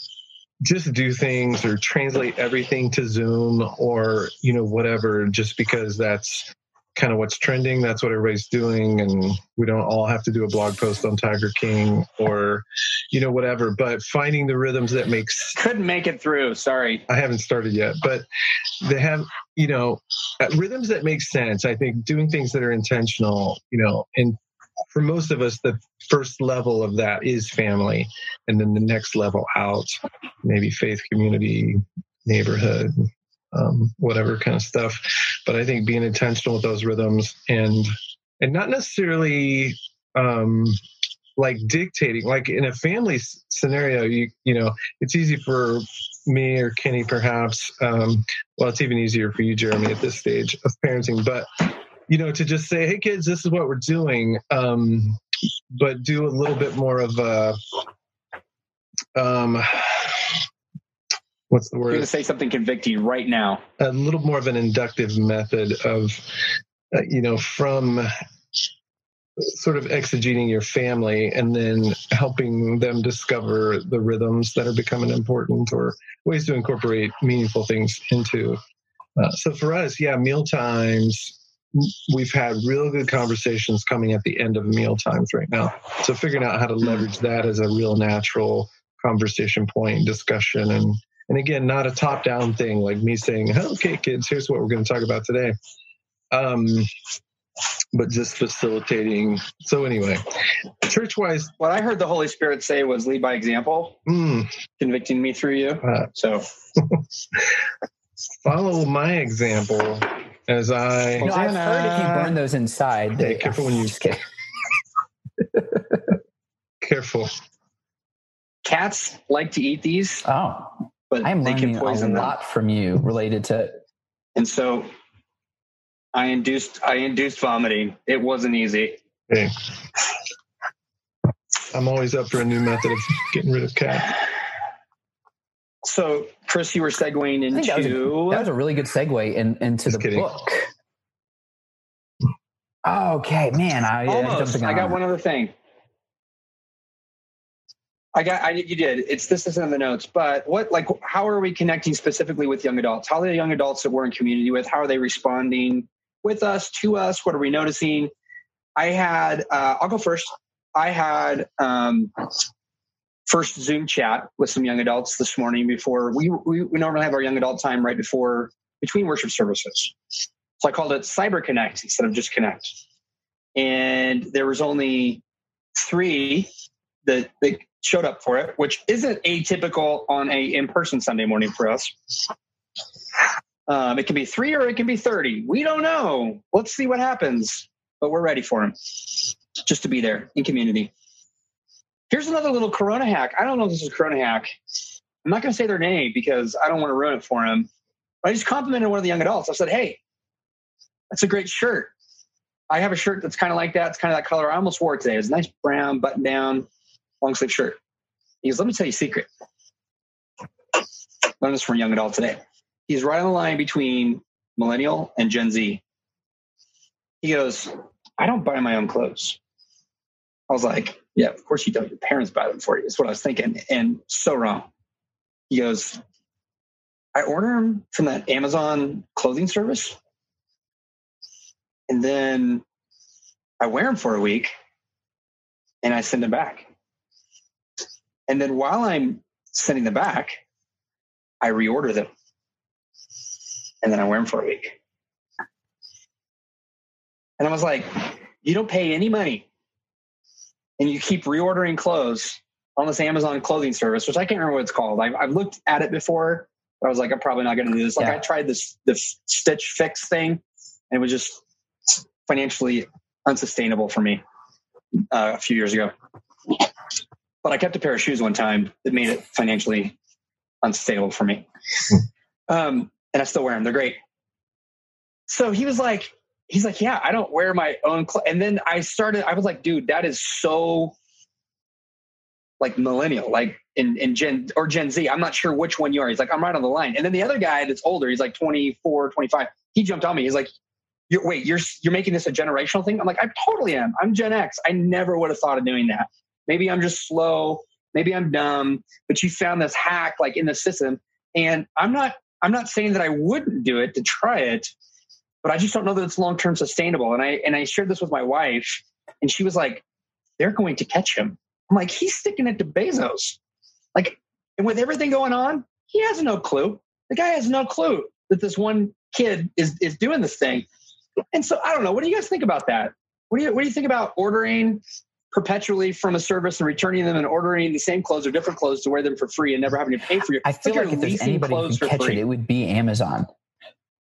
just do things or translate everything to Zoom or you know whatever, just because that's kind of what's trending. That's what everybody's doing, and we don't all have to do a blog post on Tiger King or you know whatever. But finding the rhythms that makes Couldn't make it through. Sorry. I haven't started yet, but they have, you know, uh, rhythms that make sense. I think doing things that are intentional, you know, and for most of us, the first level of that is family, and then the next level out, maybe faith, community, neighborhood, um, whatever kind of stuff. But I think being intentional with those rhythms and and not necessarily um, like dictating, like in a family scenario, you you know, it's easy for me or Kenny perhaps. Um, well, it's even easier for you, Jeremy, at this stage of parenting. But you know, to just say, "Hey, kids, this is what we're doing," um, but do a little bit more of a um, what's the I'm word? going to say something convicting right now. a little more of an inductive method of, uh, you know, from sort of exegeting your family and then helping them discover the rhythms that are becoming important or ways to incorporate meaningful things into. Uh, so for us, yeah, meal times. We've had real good conversations coming at the end of meal times right now. So figuring out how to leverage that as a real natural conversation point, discussion, and and again, not a top down thing like me saying, okay, kids, here's what we're going to talk about today. Um, but just facilitating. So, anyway, church wise, What I heard the Holy Spirit say was lead by example, mm, convicting me through you. uh, So follow my example as I. You know, I've heard if you burn those inside, Hey, they, careful when you- Just kidding. Careful. cats like to eat these, Oh, but I'm they can learning a poison them. lot from you related to. And so I induced I induced vomiting. It wasn't easy. Hey. I'm always up for a new method of getting rid of cat. So Chris, you were segueing I think that was, a, into that was a really good segue in, into Just the kidding. book. Okay, man, I, I almost. the I got one other thing. I got. I you did. It's this is in the notes. But what like how are we connecting specifically with young adults? How are the young adults that we're in community with? How are they responding with us to us? What are we noticing? I had. Uh, I'll go first. I had um, first Zoom chat with some young adults this morning before we, we we normally have our young adult time right before between worship services. So I called it Cyber Connect instead of just Connect. And there was only three that, that showed up for it, which isn't atypical on a in-person Sunday morning for us. Um, it can be three or it can be 30. We don't know. Let's see what happens, but we're ready for them just to be there in community. Here's another little Corona hack. I don't know if this is Corona hack. I'm not going to say their name because I don't want to ruin it for. But I just complimented one of the young adults. I said, "Hey, that's a great shirt. I have a shirt that's kind of like that. It's kind of that color. I almost wore it today. It's a nice brown button down, long sleeve shirt." He goes, "Let me tell you a secret. Learned this from a young adult today. He's right on the line between millennial and Gen Z. He goes, I don't buy my own clothes. I was like, yeah, of course you don't. Your parents buy them for you. That's what I was thinking. And so wrong. He goes, I order them from that Amazon clothing service. And then I wear them for a week and I send them back. And then while I'm sending them back, I reorder them. And then I wear them for a week. And I was like, you don't pay any money and you keep reordering clothes on this Amazon clothing service, which I can't remember what it's called. I've, I've looked at it before, I was like, I'm probably not going to do this. Like yeah. I tried this, the Stitch Fix thing and it was just financially unsustainable for me uh, a few years ago. But I kept a pair of shoes one time that made it financially unsustainable for me. Um, and I still wear them. They're great. So he was like, he's like, yeah, I don't wear my own clothes. And then I started, I was like, dude, that is so like millennial, like in, in Gen or Gen Z. I'm not sure which one you are. He's like, I'm right on the line. And then the other guy that's older, he's like 24, 25. He jumped on me. He's like, you're, wait, you're, you're making this a generational thing? I'm like, I totally am. I'm Gen X. I never would have thought of doing that. Maybe I'm just slow. Maybe I'm dumb, but you found this hack like in the system. And I'm not, I'm not saying that I wouldn't do it to try it, but I just don't know that it's long term sustainable. And I and I shared this with my wife, and she was like, "They're going to catch him." I'm like, "He's sticking it to Bezos." Like, and with everything going on, he has no clue. The guy has no clue that this one kid is is doing this thing. And so I don't know. What do you guys think about that? What do you what do you think about ordering perpetually from a service and returning them and ordering the same clothes or different clothes to wear them for free and never having to pay for your? I feel like, like if there's anybody who can catch free. it, it would be Amazon.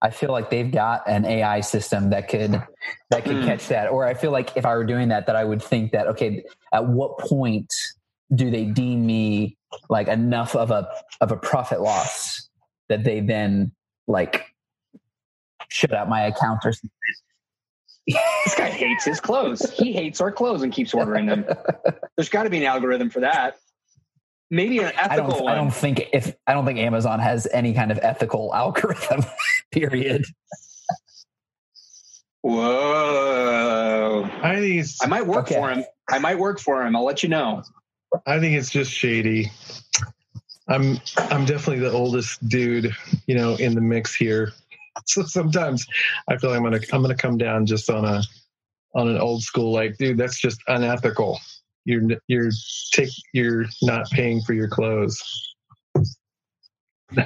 I feel like they've got an AI system that could that could mm. catch that. Or I feel like if I were doing that, that I would think that okay, at what point do they deem me like enough of a of a profit loss that they then like shut out my account or something? This guy hates his clothes. He hates our clothes and keeps ordering them. There's got to be an algorithm for that maybe an ethical I don't, one. I don't think if I don't think Amazon has any kind of ethical algorithm. period. Whoa! I think I might work okay. for him. I might work for him. I'll let you know. I think it's just shady. I'm I'm definitely the oldest dude, you know, in the mix here. So sometimes I feel like I'm gonna I'm gonna come down just on a on an old school like, dude, that's just unethical you're you're take you're not paying for your clothes.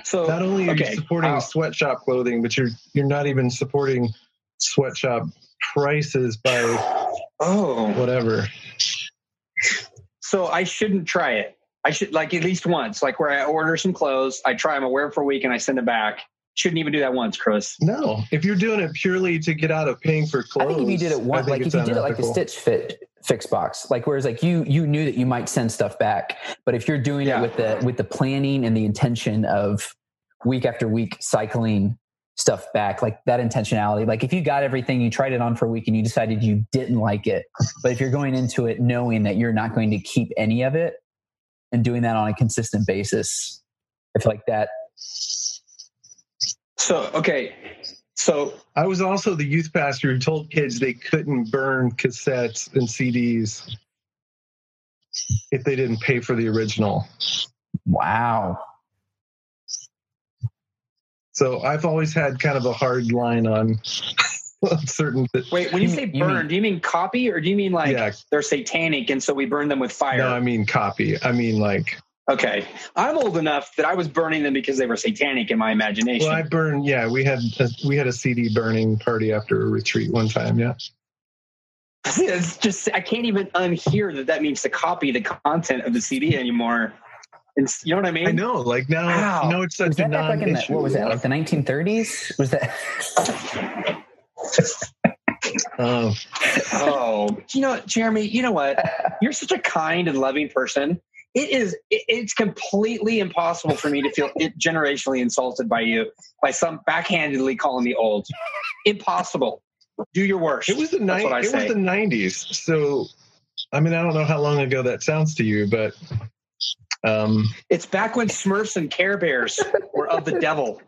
So not only are okay, you supporting uh, sweatshop clothing, but you're you're not even supporting sweatshop prices by oh whatever. So I shouldn't try it. I should like at least once, like where I order some clothes, I try them, I wear them for a week, and I send them back. Shouldn't even do that once, Chris. No, if you're doing it purely to get out of paying for clothes, I think if you did it once, like if you did it like the Stitch Fit fix box, like whereas like you you knew that you might send stuff back, but if you're doing yeah. it with the with the planning and the intention of week after week cycling stuff back, like that intentionality, like if you got everything, you tried it on for a week and you decided you didn't like it, but if you're going into it knowing that you're not going to keep any of it and doing that on a consistent basis, I feel like that so, okay. So I was also the youth pastor who told kids they couldn't burn cassettes and CDs if they didn't pay for the original. Wow. So I've always had kind of a hard line on certain. Th- Wait, when you, you say burn, you mean, do you mean copy or do you mean like yeah. they're satanic and so we burn them with fire? No, I mean copy. I mean like Okay, I'm old enough that I was burning them because they were satanic in my imagination. Well, I burned. Yeah, we had a, we had a CD burning party after a retreat one time. Yeah. It's just I can't even unhear that that means to copy the content of the CD anymore. It's, you know what I mean? I know. Like now, wow. no, it's such a non-issue. Like what was that? Like the 1930s? Was that? oh, oh, you know, Jeremy. You know what? You're such a kind and loving person it is it's completely impossible for me to feel generationally insulted by you by some backhandedly calling me old. Impossible. Do your worst. It was the ni- it say. was the 90s so i mean i don't know how long ago that sounds to you but um it's back when smurfs and care bears were of the devil.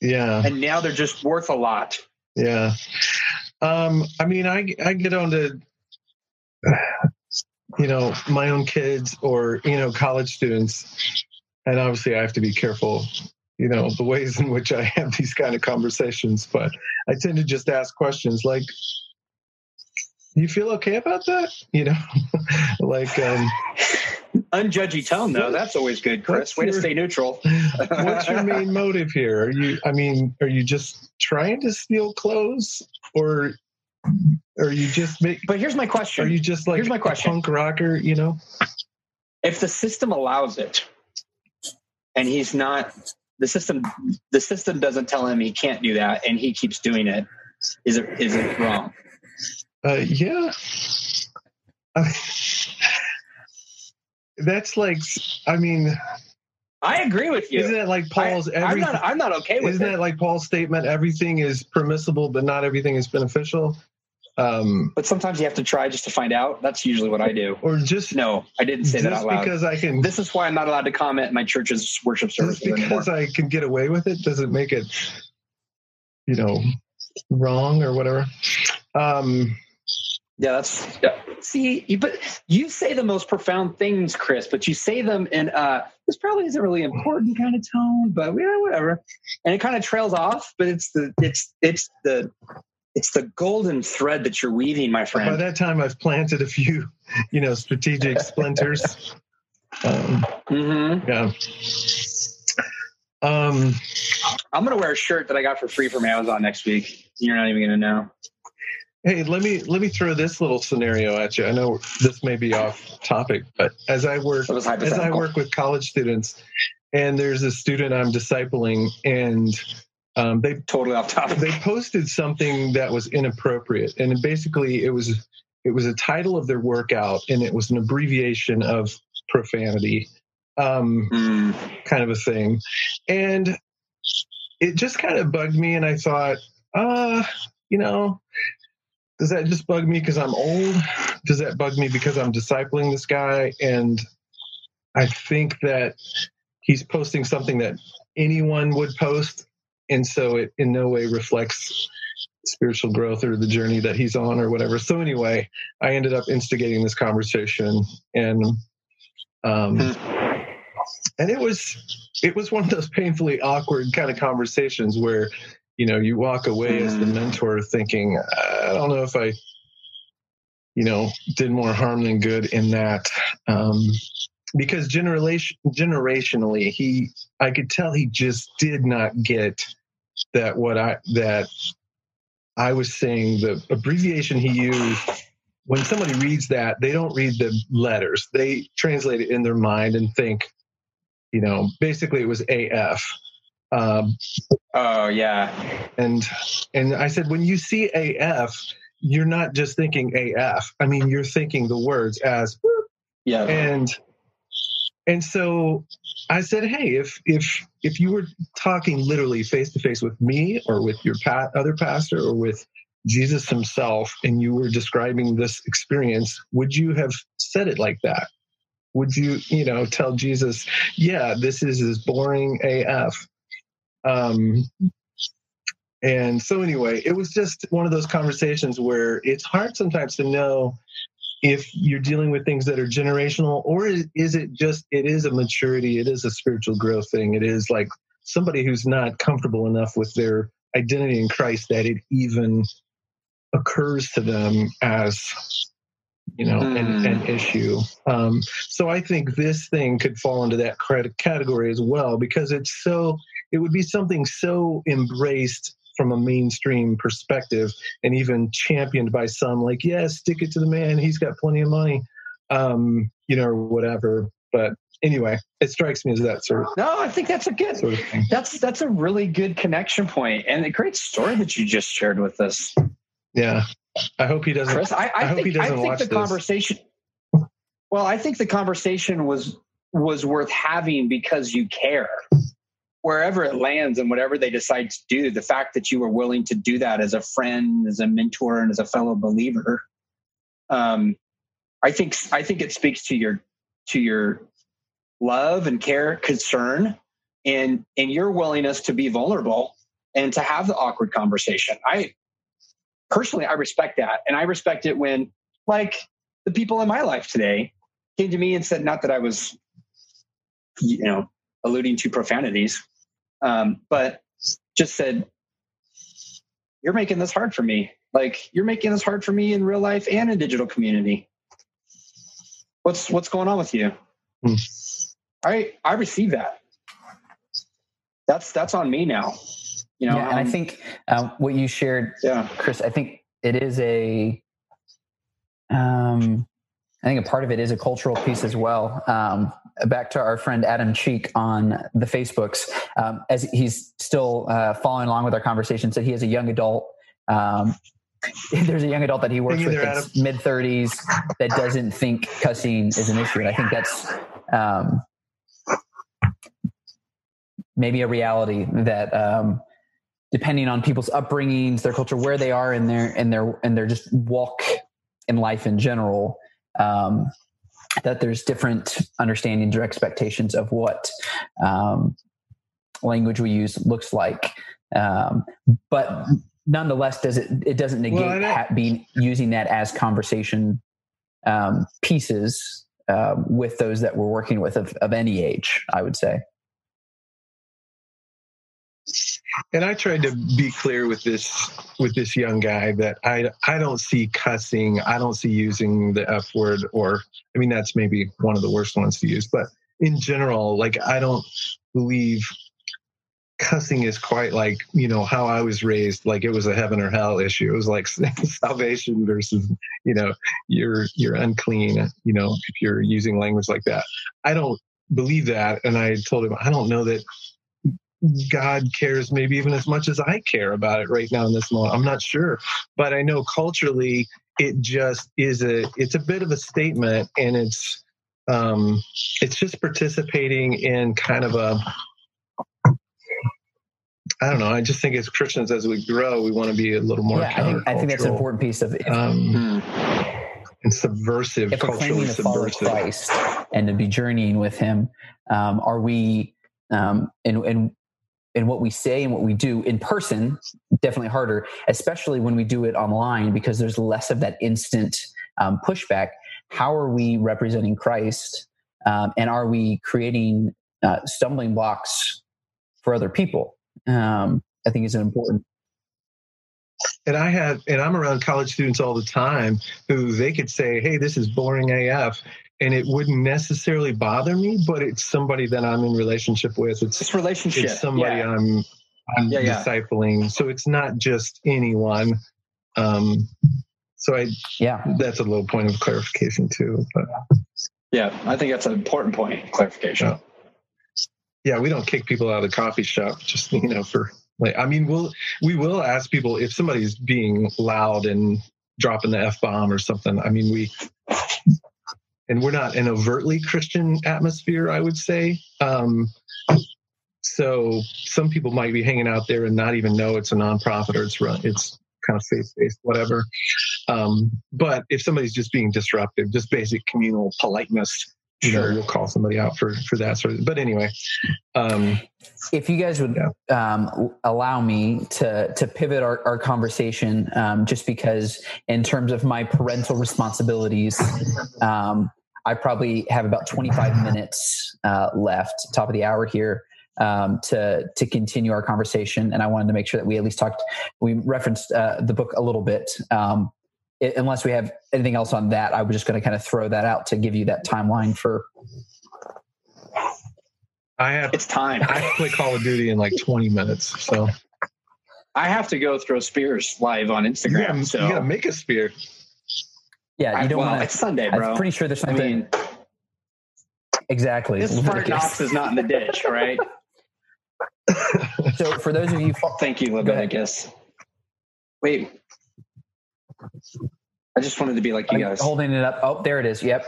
Yeah. And now they're just worth a lot. Yeah. Um, I mean, I I get on to you know my own kids or you know college students, and obviously I have to be careful. You know the ways in which I have these kind of conversations, but I tend to just ask questions like, "You feel okay about that?" You know, like. Um, Unjudgy tone, though. That's always good, Chris. Way your, to stay neutral. what's your main motive here? Are you? I mean, are you just trying to steal clothes, or are you just make? But here's my question: Are you just like here's my question. punk rocker? You know, if the system allows it, and he's not, the system, the system doesn't tell him he can't do that, and he keeps doing it. Is it is it wrong? Uh, yeah. that's like, I mean, I agree with you. Isn't it like Paul's? I, am not. I'm not okay with. Isn't it. that like Paul's statement? Everything is permissible, but not everything is beneficial. Um, but sometimes you have to try just to find out. That's usually what I do. Or just no, I didn't say that out loud. Because I can. This is why I'm not allowed to comment in my church's worship service. Just because anymore. I can get away with it doesn't make it, you know, wrong or whatever. Um, yeah, that's yeah. see, you, but you say the most profound things, Chris, but you say them in uh this probably isn't really important kind of tone, but yeah, whatever. And it kind of trails off, but it's the it's it's the it's the golden thread that you're weaving, my friend. By that time, I've planted a few, you know, strategic splinters. Um, mm-hmm. Yeah. Um, I'm gonna wear a shirt that I got for free from Amazon next week. You're not even gonna know. Hey, let me let me throw this little scenario at you. I know this may be off topic, but as I work as I work with college students, and there's a student I'm discipling, and um, they totally off topic. They posted something that was inappropriate, and basically it was it was a title of their workout, and it was an abbreviation of profanity, um, mm. kind of a thing, and it just kind of bugged me, and I thought, uh, you know, does that just bug me because I'm old? Does that bug me because I'm discipling this guy? And I think that he's posting something that anyone would post. And so it in no way reflects spiritual growth or the journey that he's on or whatever. So anyway, I ended up instigating this conversation and um hmm. and it was it was one of those painfully awkward kind of conversations where you know you walk away as the mm-hmm. mentor thinking i don't know if i you know did more harm than good in that um, because generation generationally he i could tell he just did not get that what i that i was saying the abbreviation he used when somebody reads that they don't read the letters they translate it in their mind and think you know basically it was af um, oh yeah. And and I said, when you see AF, you're not just thinking AF. I mean, you're thinking the words as yeah. And and so I said, hey, if if if you were talking literally face to face with me or with your pa- other pastor or with Jesus himself, and you were describing this experience, would you have said it like that? Would you, you know, tell Jesus, yeah, this is as boring AF? Um, and so, anyway, it was just one of those conversations where it's hard sometimes to know if you're dealing with things that are generational or is it just it is a maturity it is a spiritual growth thing it is like somebody who's not comfortable enough with their identity in christ that it even occurs to them as you know mm. an, an, hmm. issue um, so i think this thing could fall into that category as well because it's so it would be something so embraced from a mainstream perspective and even championed by some like yeah stick it to the man. He's got plenty of money. Um you know or whatever. But anyway it strikes me as that sort of no i think that's a good sort of thing. that's that's a really good connection point and a great story that you just shared with us. Yeah. I hope he doesn't Chris, I, I, I hope think, he doesn't I think watch the this. conversation well i think the conversation was was worth having because you care wherever it lands and whatever they decide to do, the fact that you were willing to do that as a friend, as a mentor, and as a fellow believer, um, I think I think it speaks to your to your love and care, concern, and and your willingness to be vulnerable and to have the awkward conversation. I personally, I respect that. And I respect it when, like, the people in my life today came to me and said, not that I was, you know, alluding to profanities, um, but just said, you're making this hard for me. Like, you're making this hard for me in real life and in digital community. What's what's going on with you? Hmm. I I receive that. That's that's on me now. You know, yeah, and um, I think um, what you shared, yeah. Chris, I think it is a, um, I think a part of it is a cultural piece as well. Um, back to our friend Adam Cheek on the Facebooks, um, as he's still uh, following along with our conversation, said he has a young adult. Um, there's a young adult that he works with that's mid 30s that doesn't think cussing is an issue, and I think that's um, maybe a reality that um, depending on people's upbringings, their culture, where they are in their in their in their just walk in life in general, um, that there's different understandings or expectations of what um, language we use looks like. Um, but nonetheless, does it it doesn't negate well, ha- being using that as conversation um, pieces uh, with those that we're working with of, of any age. I would say. And I tried to be clear with this with this young guy that I I don't see cussing, I don't see using the F word, or I mean that's maybe one of the worst ones to use, but in general, like I don't believe cussing is quite like you know how I was raised, like it was a heaven or hell issue. It was like salvation versus you know you're you're unclean, you know if you're using language like that. I don't believe that, and I told him I don't know that God cares maybe even as much as I care about it right now in this moment. I'm not sure, but I know culturally it just is a it's a bit of a statement, and it's um, it's just participating in kind of a I don't know. I just think as Christians, as we grow, we want to be a little more. Yeah, I think, I think that's an important piece of. If, um, and subversive, if we're claiming to follow Christ and to be journeying with Him, um, are we? Um, and and in what we say and what we do in person definitely harder especially when we do it online because there's less of that instant um, pushback. How are we representing christ um, and are we creating uh, stumbling blocks for other people? Um, i think is an important and I have, and I'm around college students all the time who they could say, "Hey, this is boring AF," and it wouldn't necessarily bother me, but it's somebody that I'm in relationship with. It's, it's relationship. It's somebody yeah. I'm I'm yeah, yeah. discipling. So it's not just anyone. Um, so I yeah, that's a little point of clarification too. But yeah, I think that's an important point clarification. Yeah. yeah, we don't kick people out of the coffee shop just you know for like I mean we'll we will ask people if somebody's being loud and dropping the f bomb or something. I mean we and we're not an overtly Christian atmosphere, I would say. Um, so some people might be hanging out there and not even know it's a nonprofit or it's run, it's kind of faith based, whatever. Um, but if somebody's just being disruptive, just basic communal politeness, you sure. know, we'll call somebody out for for that sort of. But anyway, um, if you guys would yeah. um, allow me to to pivot our, our conversation, um, just because in terms of my parental responsibilities, um, I probably have about 25 minutes uh, left, top of the hour here, um, to to continue our conversation. And I wanted to make sure that we at least talked. We referenced uh, the book a little bit. Um, it, unless we have anything else on that, I was just going to kind of throw that out to give you that timeline for. I have it's time. I play Call of Duty in like 20 minutes, so. I have to go throw spears live on Instagram. You gotta, so you gotta make a spear. Yeah, you don't well, want. It's Sunday, bro. I'm pretty sure there's something. I mean, exactly. This Fort Knox is not in the ditch, right? so, for those of you, thank you, Leviticus. Wait, I just wanted to be like you guys. Holding it up. Oh, there it is. Yep.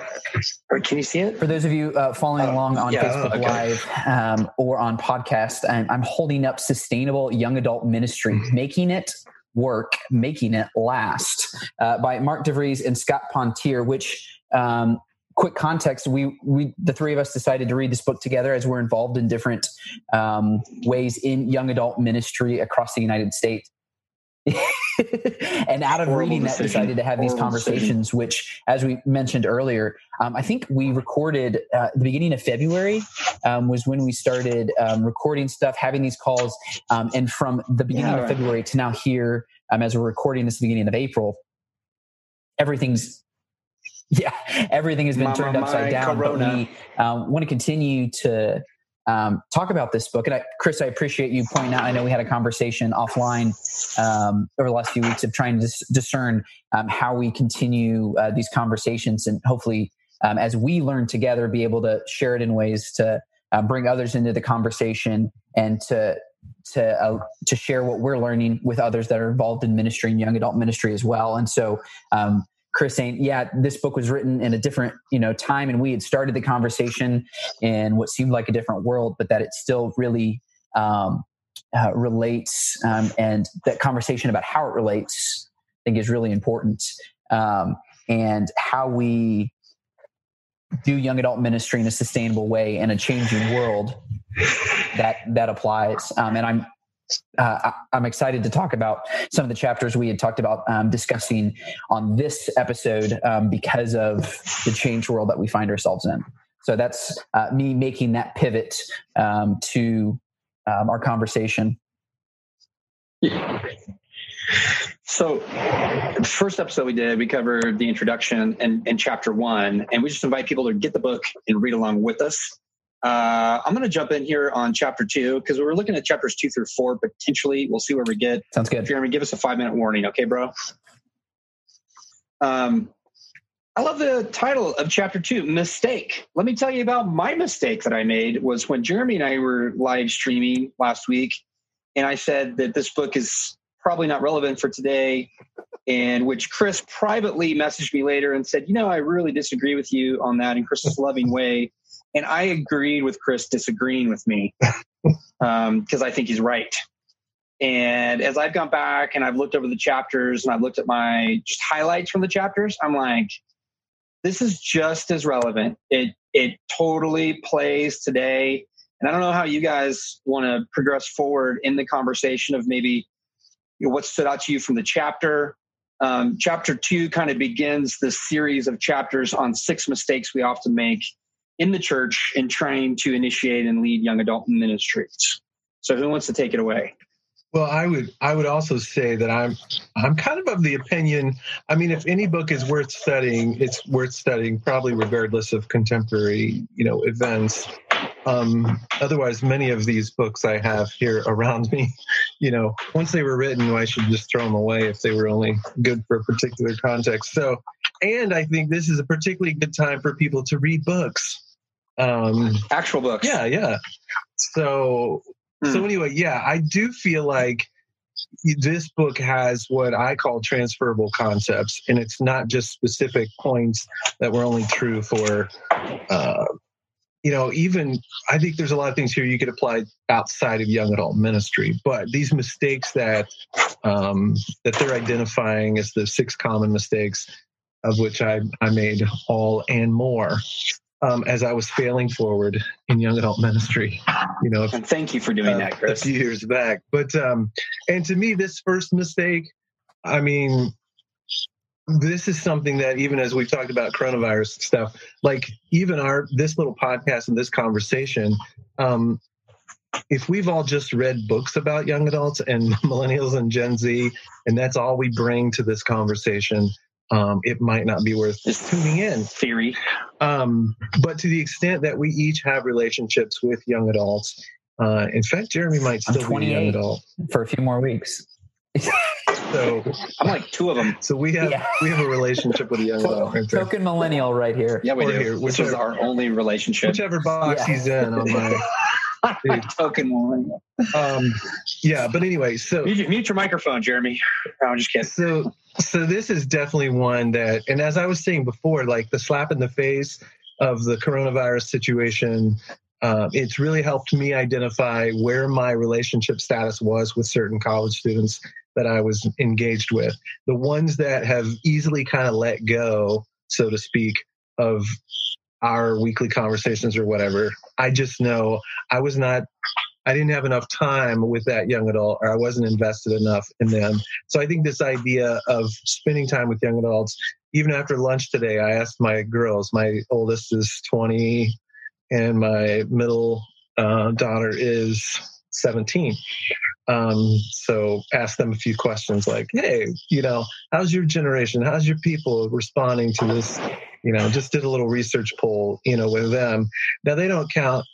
Can you see it? For those of you uh, following uh, along on yeah, Facebook okay. Live um, or on podcast, I'm, I'm, holding up Sustainable Young Adult Ministry, mm-hmm. making it work, making it last, uh, by Mark DeVries and Scott Pontier. Which, um, quick context, we we the three of us decided to read this book together as we're involved in different um, ways in young adult ministry across the United States. and out of Horrible reading that, decided to have these Horrible conversations, which, as we mentioned earlier, um, I think we recorded uh, the beginning of February um, was when we started um, recording stuff, having these calls, um, and from the beginning Yeah, of right. February to now here, um, as we're recording this, beginning of April, everything's yeah, everything has been Mama, turned upside down. corona. But we um, want to continue to um, talk about this book. And I, Chris, I appreciate you pointing out. I know we had a conversation offline um, over the last few weeks of trying to dis- discern um, how we continue uh, these conversations, and hopefully, um, as we learn together, be able to share it in ways to uh, bring others into the conversation and to to uh, to share what we're learning with others that are involved in ministry and young adult ministry as well. And so. Um, Chris saying, "Yeah, this book was written in a different, you know, time, and we had started the conversation in what seemed like a different world, but that it still really um, uh, relates, um, and that conversation about how it relates, I think, is really important, um, and how we do young adult ministry in a sustainable way in a changing world that that applies. Um, and I'm uh, I'm excited to talk about some of the chapters we had talked about um, discussing on this episode um, because of the changed world that we find ourselves in. So that's uh, me making that pivot um, to um, our conversation. So, the first episode we did, we covered the introduction and, and chapter one, and we just invite people to get the book and read along with us. Uh, I'm going to jump in here on chapter two because we were looking at chapters two through four potentially. We'll see where we get. Sounds good. Jeremy, give us a five minute warning, okay, bro? Um, I love the title of chapter two, mistake. Let me tell you about my mistake that I made was when Jeremy and I were live streaming last week, and I said that this book is probably not relevant for today, and which Chris privately messaged me later and said, you know, I really disagree with you on that in Chris's loving way. And I agreed with Chris disagreeing with me um, because I think he's right. And as I've gone back and I've looked over the chapters and I've looked at my just highlights from the chapters, I'm like, this is just as relevant. It it totally plays today. And I don't know how you guys want to progress forward in the conversation of maybe know, what stood out to you from the chapter. Um, chapter two kind of begins this series of chapters on six mistakes we often make in the church in trying to initiate and lead young adult ministries. So, who wants to take it away? Well, I would I would also say that I'm I'm kind of of the opinion. I mean, if any book is worth studying, it's worth studying probably regardless of contemporary you know events. Um, otherwise, many of these books I have here around me, you know, once they were written, I should just throw them away if they were only good for a particular context. So, and I think this is a particularly good time for people to read books. Um, Actual books. yeah, yeah. So so Hmm. anyway, yeah, I do feel like this book has what I call transferable concepts, and it's not just specific points that were only true for, uh, you know, even I think there's a lot of things here you could apply outside of young adult ministry, but these mistakes that um, that they're identifying as the six common mistakes, of which I I made all and more. Um, as I was failing forward in young adult ministry, you know, And thank you for doing uh, that, a few years back. But um, and to me, this first mistake, I mean, this is something that even as we've talked about coronavirus stuff, like even our this little podcast and this conversation, um, if we've all just read books about young adults and millennials and Gen Z, and that's all we bring to this conversation, um, it might not be worth Just tuning in. theory. Um, but to the extent that we each have relationships with young adults, uh, in fact, Jeremy might still be a young 28. adult. for a few more weeks. So, I'm like two of them. so we have Yeah. we have a relationship with a young adult. Right. Token millennial right here. Yeah, we Or do. here, Which is our only relationship. Whichever box Yeah. he's in on my. Dude. Token millennial. Um, yeah, but anyway, so Mute, mute your microphone, Jeremy. No, I'm just kidding. so so this is definitely one that and as i was saying before like the slap in the face of the coronavirus situation uh, it's really helped me identify where my relationship status was with certain college students that i was engaged with the ones that have easily kind of let go so to speak of our weekly conversations or whatever i just know i was not I didn't have enough time with that young adult or I wasn't invested enough in them. So I think this idea of spending time with young adults, even after lunch today, I asked my girls, my oldest is 20 and my middle uh, daughter is 17. Um, so ask them a few questions like, hey, you know, how's your generation? How's your people responding to this? You know, just did a little research poll, you know, with them. Now they don't count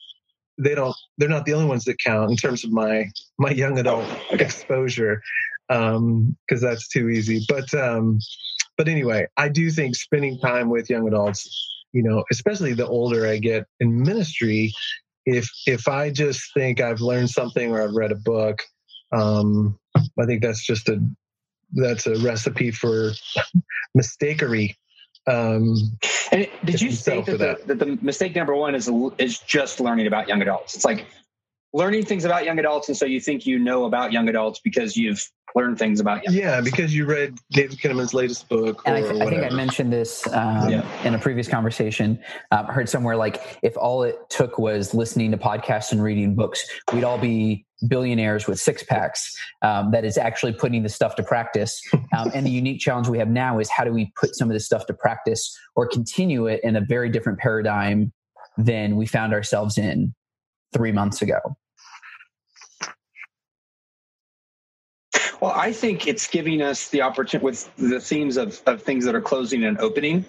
they don't they're not the only ones that count in terms of my my young adult okay. exposure um because that's too easy but um but anyway i do think spending time with young adults you know especially the older i get in ministry if if i just think i've learned something or i've read a book um i think that's just a that's a recipe for mistakery um, and did you say that, that. The, that the mistake number one is is just learning about young adults? It's like learning things about young adults, and so you think you know about young adults because you've learned things about young. Yeah, adults. because you read David Kinnaman's latest book. And I, th- I, think I mentioned this um, yeah. in a previous conversation. Um, heard somewhere like if all it took was listening to podcasts and reading books, we'd all be billionaires with six packs. Um, that is actually putting the stuff to practice. Um, and the unique challenge we have now is how do we put some of this stuff to practice or continue it in a very different paradigm than we found ourselves in three months ago. Well, I think it's giving us the opportunity with the themes of, of things that are closing and opening.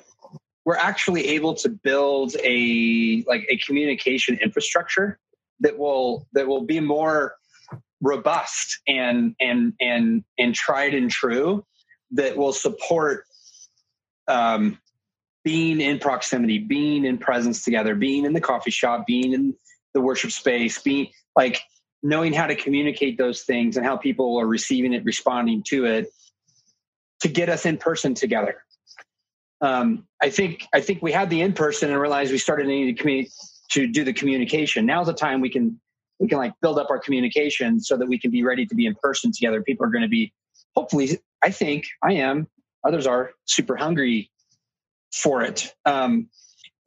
We're actually able to build a like a communication infrastructure that will that will be more robust and and and and tried and true that will support um, being in proximity, being in presence together, being in the coffee shop, being in the worship space, being like knowing how to communicate those things and how people are receiving it, responding to it, to get us in person together. Um, I think I think we had the in person and realized we started needing to communicate to do the communication. Now's the time we can we can like build up our communication so that we can be ready to be in person together. People are going to be hopefully. I think I am. Others are super hungry for it. Um,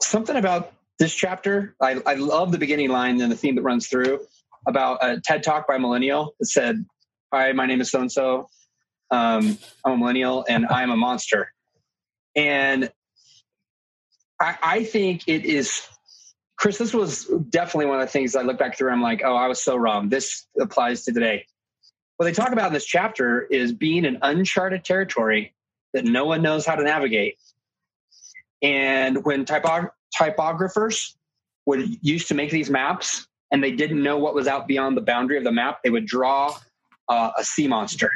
something about this chapter, I, I love the beginning line and the theme that runs through about a TED talk by a millennial that said, Hi, my name is so and so. I'm a millennial and I'm a monster. And I, I think it is, Chris, this was definitely one of the things I look back through. I'm like, oh, I was so wrong. This applies to today. What they talk about in this chapter is being in uncharted territory that no one knows how to navigate. And when typog- typographers would used to make these maps, and they didn't know what was out beyond the boundary of the map, they would draw uh, a sea monster.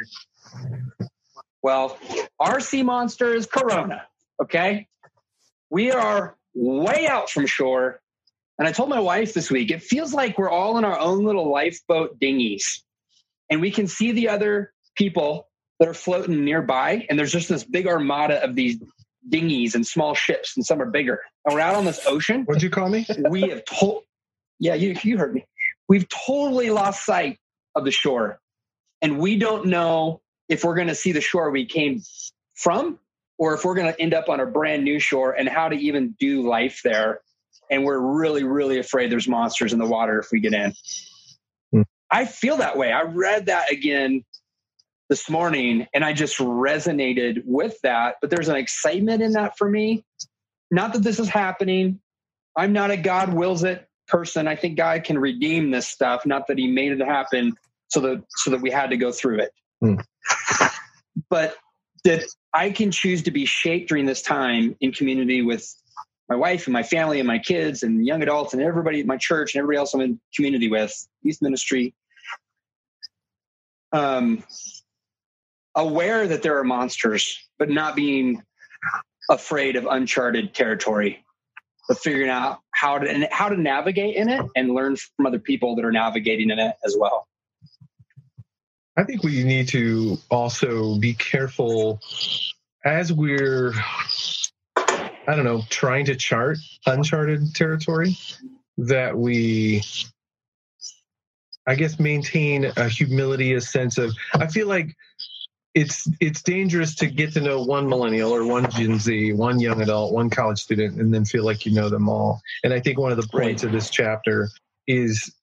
Well, our sea monster is Corona. Okay. We are way out from shore. And I told my wife this week, it feels like we're all in our own little lifeboat dinghies. And we can see the other people that are floating nearby. And there's just this big armada of these dinghies and small ships, and some are bigger. And we're out on this ocean. What'd you call me? We have told yeah, you, you heard me. We've totally lost sight of the shore. And we don't know if we're going to see the shore we came from or if we're going to end up on a brand new shore and how to even do life there. And we're really, really afraid there's monsters in the water if we get in. Hmm. I feel that way. I read that again this morning and I just resonated with that. But there's an excitement in that for me. Not that this is happening. I'm not a God wills it person. I think God can redeem this stuff, not that He made it happen so that so that we had to go through it. Mm. But that I can choose to be shaped during this time in community with my wife and my family and my kids and young adults and everybody at my church and everybody else I'm in community with, youth ministry. Um, aware that there are monsters, but not being afraid of uncharted territory but figuring out how to how to navigate in it and learn from other people that are navigating in it as well. I think we need to also be careful as we're I don't know, trying to chart uncharted territory that we I guess maintain a humility, a sense of I feel like it's it's dangerous to get to know one millennial or one Gen Z, one young adult, one college student, and then feel like you know them all. And I think one of the points of this chapter is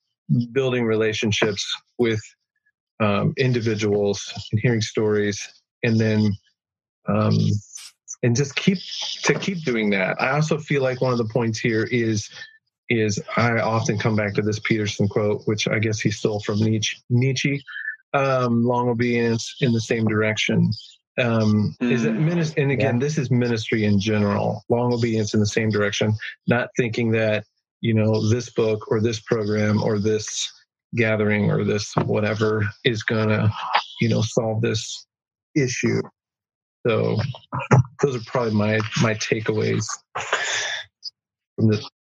building relationships with um, individuals and hearing stories, and then um, and just keep to keep doing that. I also feel like one of the points here is is I often come back to this Peterson quote, which I guess he stole from Nietzsche. Nietzsche, um, long obedience in the same direction. Um, mm. Is it hmm. ministry? And again, yeah. this is ministry in general. Long obedience in the same direction. Not thinking that you know this book or this program or this gathering or this whatever is gonna you know solve this issue. So those are probably my my takeaways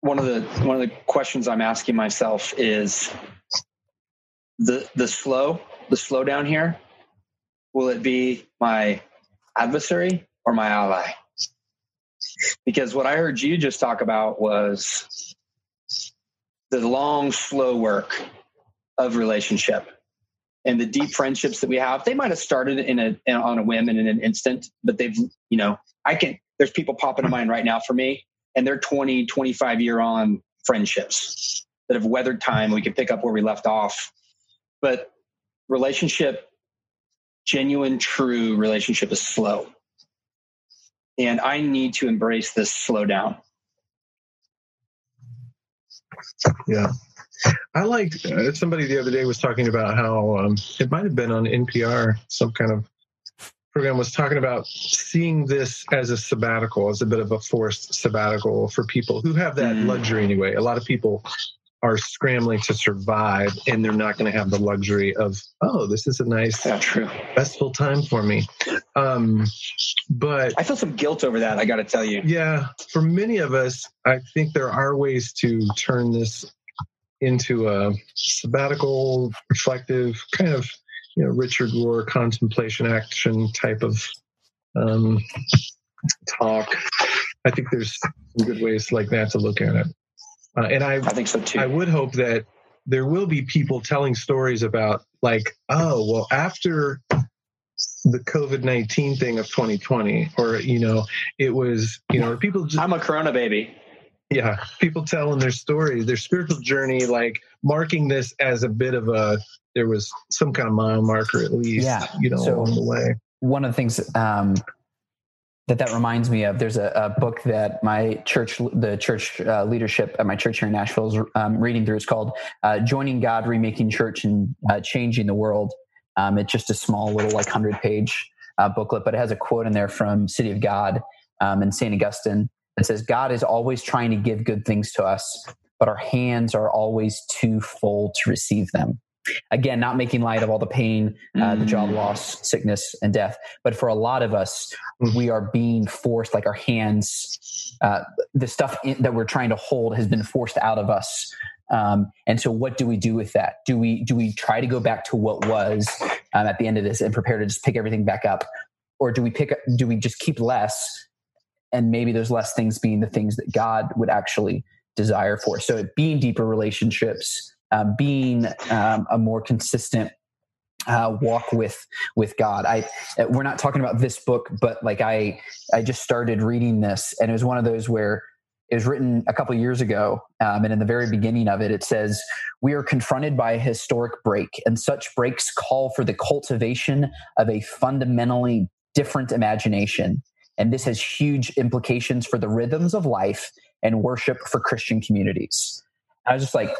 one of the one of the questions I'm asking myself is the the slow the slowdown here. Will it be my adversary or my ally? Because what I heard you just talk about was the long, slow work of relationship and the deep friendships that we have. They might have started in a in, on a whim and in an instant, but they've you know I can. There's people popping in mind right now for me and they're 20, 25 year on friendships that have weathered time. We can pick up where we left off. But relationship, genuine, true relationship is slow. And I need to embrace this slowdown. Yeah. I like uh, somebody the other day was talking about how um, it might have been on NPR, some kind of program was talking about seeing this as a sabbatical, as a bit of a forced sabbatical for people who have that mm. luxury anyway. A lot of people are scrambling to survive and they're not going to have the luxury of oh this is a nice yeah, true. restful time for me um, but i feel some guilt over that i gotta tell you yeah for many of us i think there are ways to turn this into a sabbatical reflective kind of you know Richard Rohr contemplation action type of um, talk. I think there's some good ways like that to look at it. Uh, and I, I think so too. I would hope that there will be people telling stories about like, oh, well, after the COVID nineteen thing of 2020, or you know, it was you know, people. Just, I'm a Corona baby. Yeah, people telling their story, their spiritual journey, like marking this as a bit of a there was some kind of mile marker at least, yeah. you know, so along the way. One of the things um, that that reminds me of, there's a, a, book that my church, the church uh, leadership at my church here in Nashville is um, reading through. It's called uh, "Joining God, Remaking Church, and uh, Changing the World." Um, it's just a small little like hundred page uh, booklet, but it has a quote in there from City of God um, and Saint Augustine that says, "God is always trying to give good things to us, but our hands are always too full to receive them." Again, not making light of all the pain, uh, the job mm. loss, sickness, and death. But for a lot of us, mm. we are being forced, like our hands, uh, the stuff in, that we're trying to hold has been forced out of us. Um, and so, what do we do with that? Do we do we try to go back to what was um, at the end of this and prepare to just pick everything back up, or do we pick? Up do we just keep less, and maybe there's less things being the things that God would actually desire for? So, being deeper relationships uh, being um, a more consistent uh, walk with with God. I uh, we're not talking about this book, but like I I just started reading this, and it was one of those where it was written a couple years ago, um, and in the very beginning of it, it says we are confronted by a historic break, and such breaks call for the cultivation of a fundamentally different imagination. And this has huge implications for the rhythms of life and worship for Christian communities. I was just like,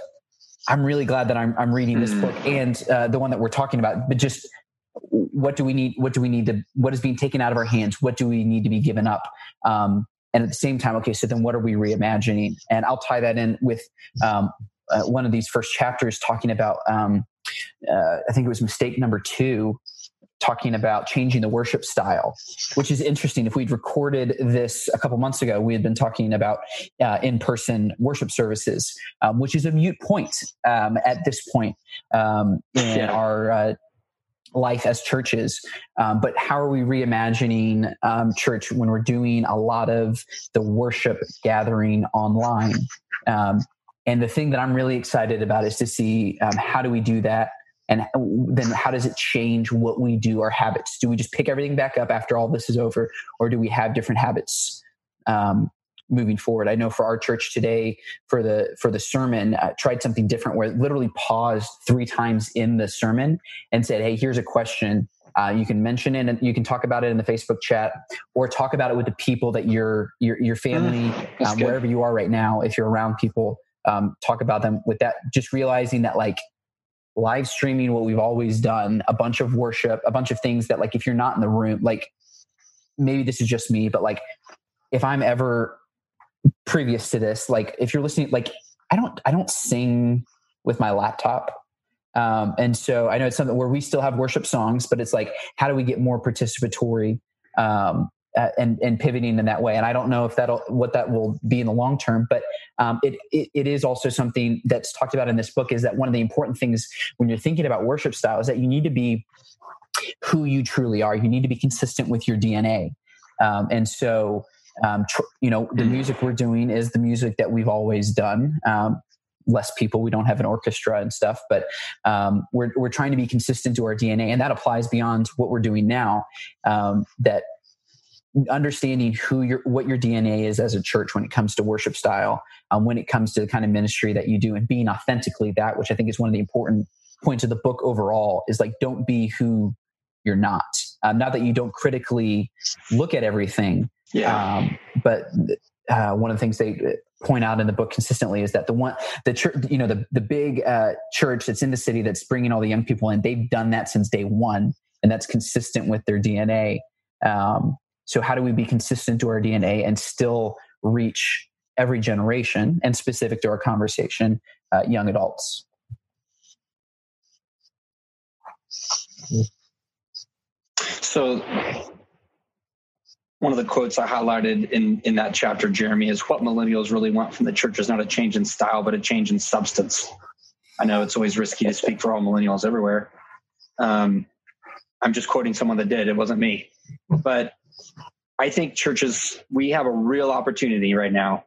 I'm really glad that I'm, I'm reading this book mm. and uh, the one that we're talking about. But just what do we need? What do we need to? What is being taken out of our hands? What do we need to be given up? Um, and at the same time, okay, so then what are we reimagining? And I'll tie that in with um, uh, one of these first chapters talking about. Um, uh, I think it was mistake number two talking about changing the worship style, which is interesting. If we'd recorded this a couple months ago, we had been talking about uh, in person worship services, um, which is a mute point um, at this point um, in yeah. our. Uh, life as churches um, but how are we reimagining um, church when we're doing a lot of the worship gathering online um, and the thing that i'm really excited about is to see um, how do we do that and then how does it change what we do our habits do we just pick everything back up after all this is over or do we have different habits um, moving forward. I know for our church today, for the for the sermon, I tried something different where it literally paused three times in the sermon and said, "Hey, here's a question. Uh, you can mention it and you can talk about it in the Facebook chat, or talk about it with the people that your your your family, mm, um, wherever you are right now. If you're around people, um, talk about them with that. Just realizing that like live streaming, what we've always done, a bunch of worship, a bunch of things that like if you're not in the room, like maybe this is just me, but like if I'm ever previous to this, like if you're listening, like I don't I don't sing with my laptop. Um, and so I know it's something where we still have worship songs, but it's like, how do we get more participatory um, uh, and and pivoting in that way? And I don't know if that'll what that will be in the long term, but um, it, it, it is also something that's talked about in this book. Is that one of the important things when you're thinking about worship style is that you need to be who you truly are. You need to be consistent with your DNA. Um, and so, um, tr- you know, the music we're doing is the music that we've always done. Um, less people, we don't have an orchestra and stuff, but um, we're we're trying to be consistent to our DNA, and that applies beyond what we're doing now. Um, that understanding who your what your DNA is as a church when it comes to worship style, um, when it comes to the kind of ministry that you do, and being authentically that, which I think is one of the important points of the book overall, is like don't be who you're not. Um, not that you don't critically look at everything, yeah. Um, but uh, one of the things they point out in the book consistently is that the one the church you know the the big uh, church that's in the city that's bringing all the young people in they've done that since day one and that's consistent with their dna um, so how do we be consistent to our dna and still reach every generation and specific to our conversation uh, young adults so one of the quotes I highlighted in, in that chapter, Jeremy, is what millennials really want from the church is not a change in style, but a change in substance. I know it's always risky to speak for all millennials everywhere. Um, I'm just quoting someone that did. It wasn't me. But I think churches, we have a real opportunity right now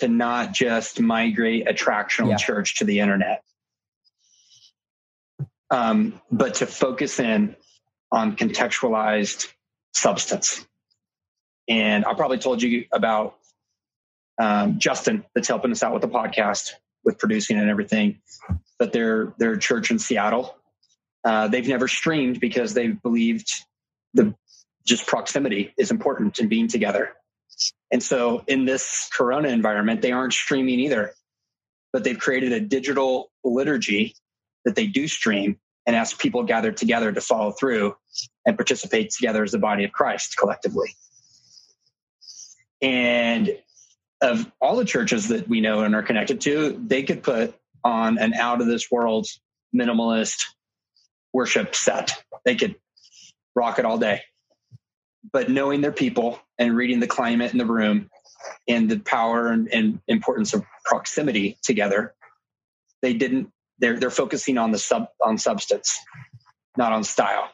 to not just migrate attractional yeah. church to the internet, um, but to focus in on contextualized substance. And I probably told you about um, Justin that's helping us out with the podcast, with producing and everything. But their their church in Seattle, uh, they've never streamed because they believed the just proximity is important in being together. And so in this Corona environment, they aren't streaming either, but they've created a digital liturgy that they do stream and ask people gathered together to follow through and participate together as the body of Christ collectively. And of all the churches that we know and are connected to, they could put on an out of this world minimalist worship set. They could rock it all day. But knowing their people and reading the climate in the room and the power and, and importance of proximity together, they didn't they're they're focusing on the sub on substance, not on style.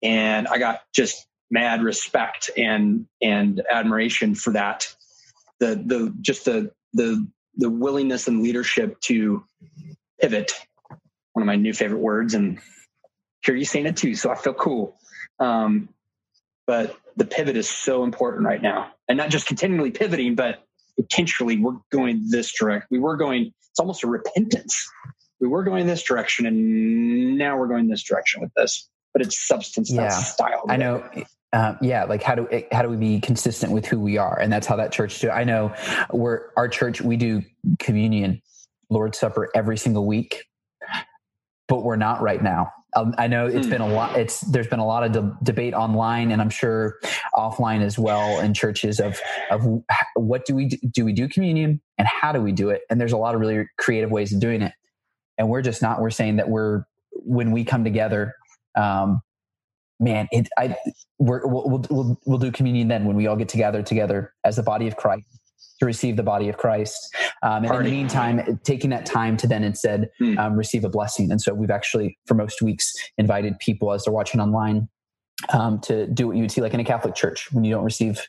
And I got just mad respect and and admiration for that. The the just the the the willingness and leadership to pivot. One of my new favorite words, and hear you saying it too, so I feel cool. Um, but the pivot is so important right now, and not just continually pivoting, but potentially we're going this direction. We were going. It's almost a repentance we were going this direction and now we're going this direction with this but it's substance yeah. style i know um, yeah like how do how do we be consistent with who we are and that's how that church do i know we're our church we do communion lord's supper every single week but we're not right now um, I know it's hmm. been a lot. It's there's been a lot of de- debate online, and I'm sure offline as well in churches of of what do we do, do we do communion and how do we do it? And there's a lot of really creative ways of doing it and we're just not we're saying that we're when we come together um man it i we're, we'll, we'll we'll do communion then when we all get together together as the body of christ to receive the body of christ. Um, and in the meantime taking that time to then instead hmm. um, receive a blessing. And so we've actually for most weeks invited people as they're watching online um, to do what you would see like in a catholic church when you don't receive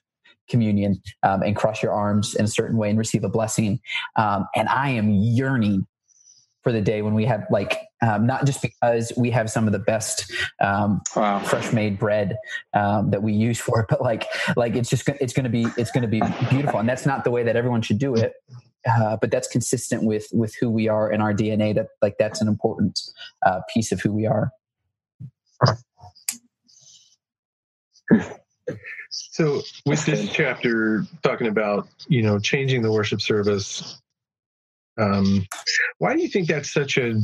communion um, and cross your arms in a certain way and receive a blessing. Um, and i am yearning for the day when we have like um, not just because we have some of the best um, wow. fresh made bread um, that we use for it, but like like it's just it's going to be it's going to be beautiful, and that's not the way that everyone should do it. Uh, but that's consistent with with who we are and our DNA. That like that's an important uh, piece of who we are. So, with this chapter talking about you know changing the worship service, um, why do you think that's such a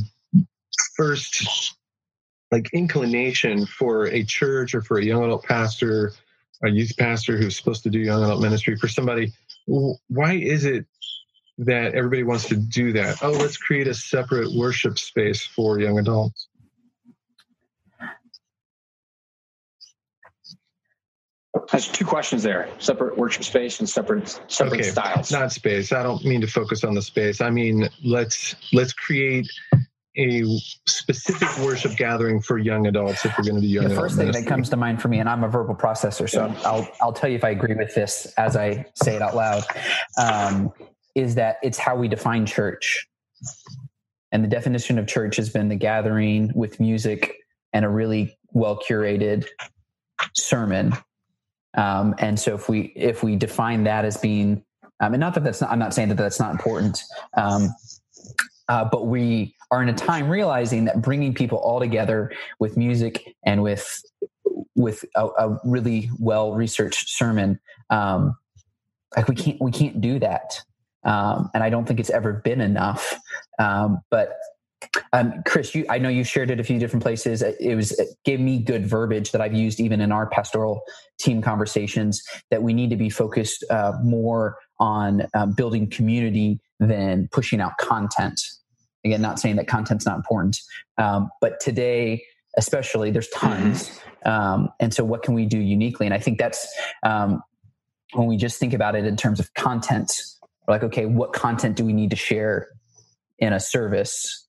first like inclination for a church or for a young adult pastor, a youth pastor who's supposed to do young adult ministry for somebody? Why is it that everybody wants to do that? Oh, let's create a separate worship space for young adults. There's two questions there: separate worship space and separate separate okay. styles. Not space. I don't mean to focus on the space. I mean let's let's create a specific worship gathering for young adults if we're going to do young. The first thing that comes to mind for me, and I'm a verbal processor, so yeah. I'll I'll tell you if I agree with this as I say it out loud, um, is that it's how we define church, and the definition of church has been the gathering with music and a really well curated sermon um, and so if we if we define that as being, um, and not that that's not, I'm not saying that that's not important, um, uh, but we are in a time realizing that bringing people all together with music and with with a, a really well researched sermon, um, like we can't we can't do that. Um, and I don't think it's ever been enough. Um, but um, Chris, you, I know you shared it a few different places. It was it gave me good verbiage that I've used even in our pastoral team conversations. That we need to be focused uh, more on um, building community than pushing out content. Again, not saying that content's not important, um, but today, especially, there's tons. Um, and so, what can we do uniquely? And I think that's um, when we just think about it in terms of content. we're like, okay, what content do we need to share in a service?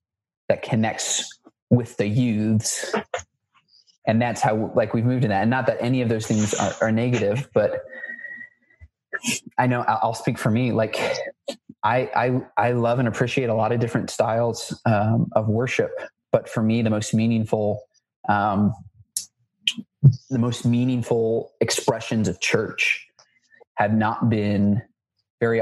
that connects with the youths and that's how like we've moved in that and not that any of those things are, are negative but i know i'll speak for me like I, I i love and appreciate a lot of different styles um, of worship but for me the most meaningful um, the most meaningful expressions of church have not been very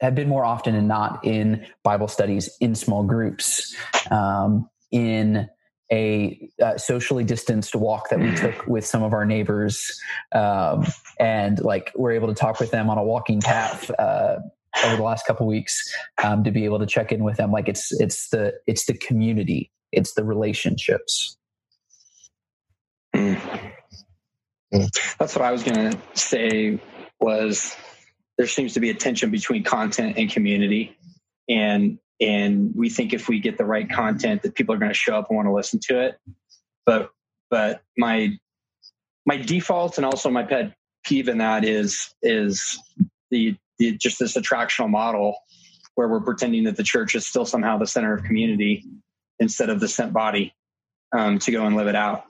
have been more often than not in Bible studies in small groups, um, in a uh, socially distanced walk that we took with some of our neighbors, um, and like we're able to talk with them on a walking path. Uh, over the last couple weeks, um, to be able to check in with them, like it's it's the it's the community, it's the relationships. That's what I was going to say. Was there seems to be a tension between content and community. And and we think if we get the right content that people are going to show up and want to listen to it. But but my my default and also my pet peeve in that is is the, the just this attractional model where we're pretending that the church is still somehow the center of community instead of the sent body um, to go and live it out.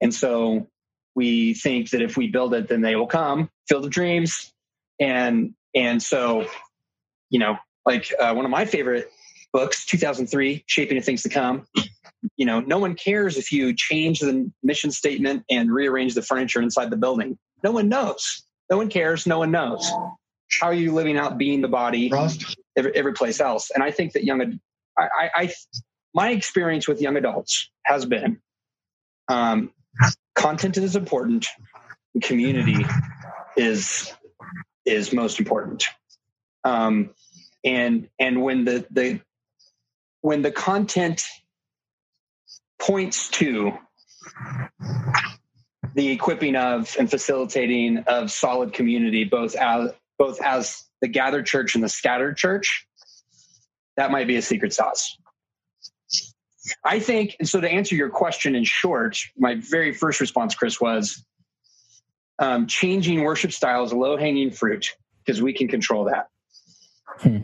And so we think that if we build it then they will come field of dreams. And and so you know like uh, one of my favorite books 2003 shaping of things to come you know no one cares if you change the mission statement and rearrange the furniture inside the building. No one knows. No one cares. No one knows how are you living out being the body every, every place else and i think that young I, I, I my experience with young adults has been um, content is important community is is most important. Um, and and when the the when the content points to the equipping of and facilitating of solid community, both as both as the gathered church and the scattered church, that might be a secret sauce. I think, and so to answer your question in short, my very first response, Chris, was um, changing worship styles low hanging fruit because we can control that. Hmm.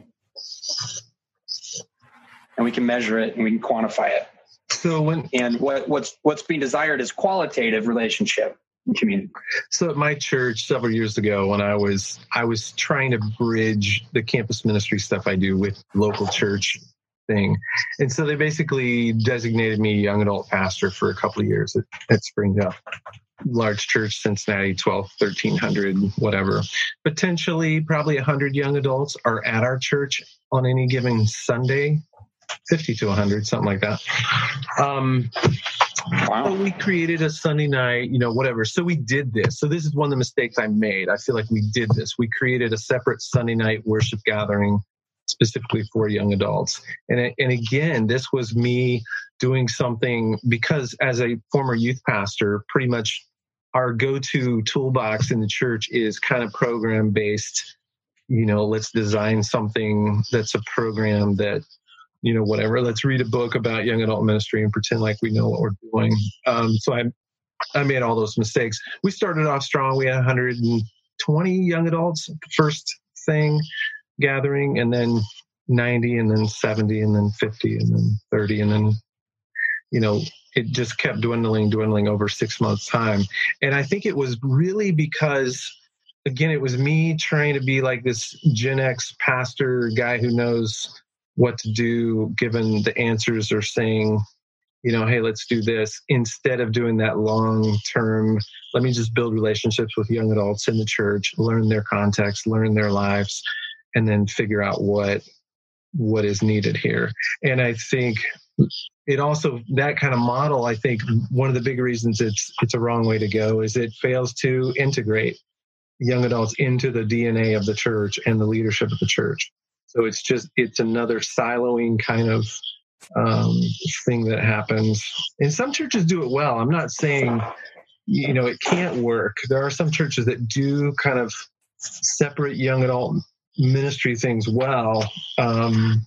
And we can measure it and we can quantify it. So when and what, what's what's being desired is qualitative relationship community. So at my church several years ago, when I was I was trying to bridge the campus ministry stuff I do with local church thing. And so they basically designated me young adult pastor for a couple of years at, at Springdale. Large church, Cincinnati, 12, 1300, whatever. Potentially, probably 100 young adults are at our church on any given Sunday, 50 to 100, something like that. Um, Wow. So we created a Sunday night, you know, whatever. So we did this. So this is one of the mistakes I made. I feel like we did this. We created a separate Sunday night worship gathering specifically for young adults. And, and again, this was me doing something because as a former youth pastor, pretty much our go-to toolbox in the church is kind of program based you know let's design something that's a program that you know whatever. Let's read a book about young adult ministry and pretend like we know what we're doing. Um, so i i made all those mistakes. We started off strong. We had 120 young adults first thing gathering and then 90 and then 70 and then 50 and then 30 and then you know it just kept dwindling dwindling over six months time. And i think it was really because again it was me trying to be like this gen x pastor guy who knows what to do given the answers are saying you know hey let's do this. Instead of doing that long term let me just build relationships with young adults in the church learn their context learn their lives and then figure out what what is needed here. And i think it also that kind of model i think one of the big reasons it's it's a wrong way to go is it fails to integrate young adults into the dna of the church and the leadership of the church so it's just it's another siloing kind of um, thing that happens and some churches do it well i'm not saying you know it can't work there are some churches that do kind of separate young adult ministry things well um,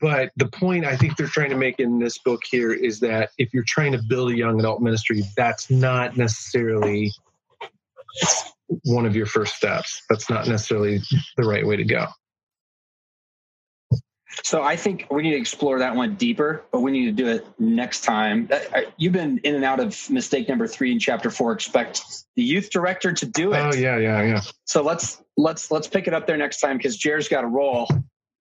but the point I think they're trying to make in this book here is that if you're trying to build a young adult ministry, that's not necessarily one of your first steps. That's not necessarily the right way to go. So I think we need to explore that one deeper, but we need to do it next time. You've been in and out of mistake number three in chapter four. Expect the youth director to do it. Oh yeah, yeah, yeah. So let's let's let's pick it up there next time because Jared's got a roll,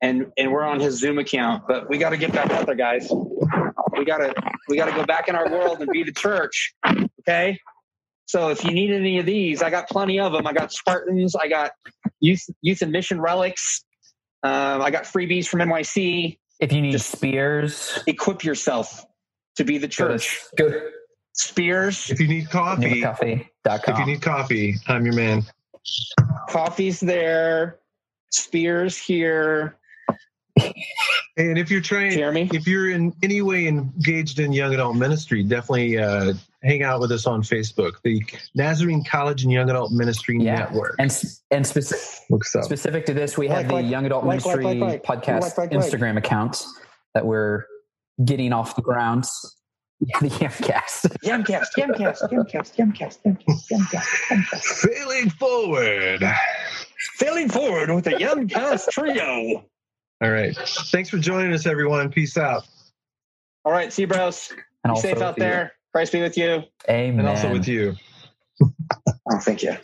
and and we're on his Zoom account. But we got to get back out there, guys. We gotta we gotta go back in our world and be the church. Okay. So if you need any of these, I got plenty of them. I got Spartans. I got youth youth and mission relics. Um, I got freebies from NYC. If you need Just spears, equip yourself to be the church. Good. Spears. If you need coffee, if you need coffee, I'm your man. Coffee's there. Spears here. And if you're trying, Jeremy, if you're in any way engaged in young adult ministry, definitely uh, hang out with us on Facebook, the Nazarene College and Young Adult Ministry yeah. Network. And and specific specific to this, we like, have the like, Young Adult like, Ministry podcast Instagram account that we're getting off the ground. the Yamcast. Yamcast, Yamcast, Yamcast, Yamcast, Yamcast, Yamcast, Yamcast. Failing forward. Failing forward with the Yamcast trio. All right. Thanks for joining us, everyone. Peace out. All right. See you, bros. And be safe out there. Christ be with you. Amen. And also with you. oh, thank you.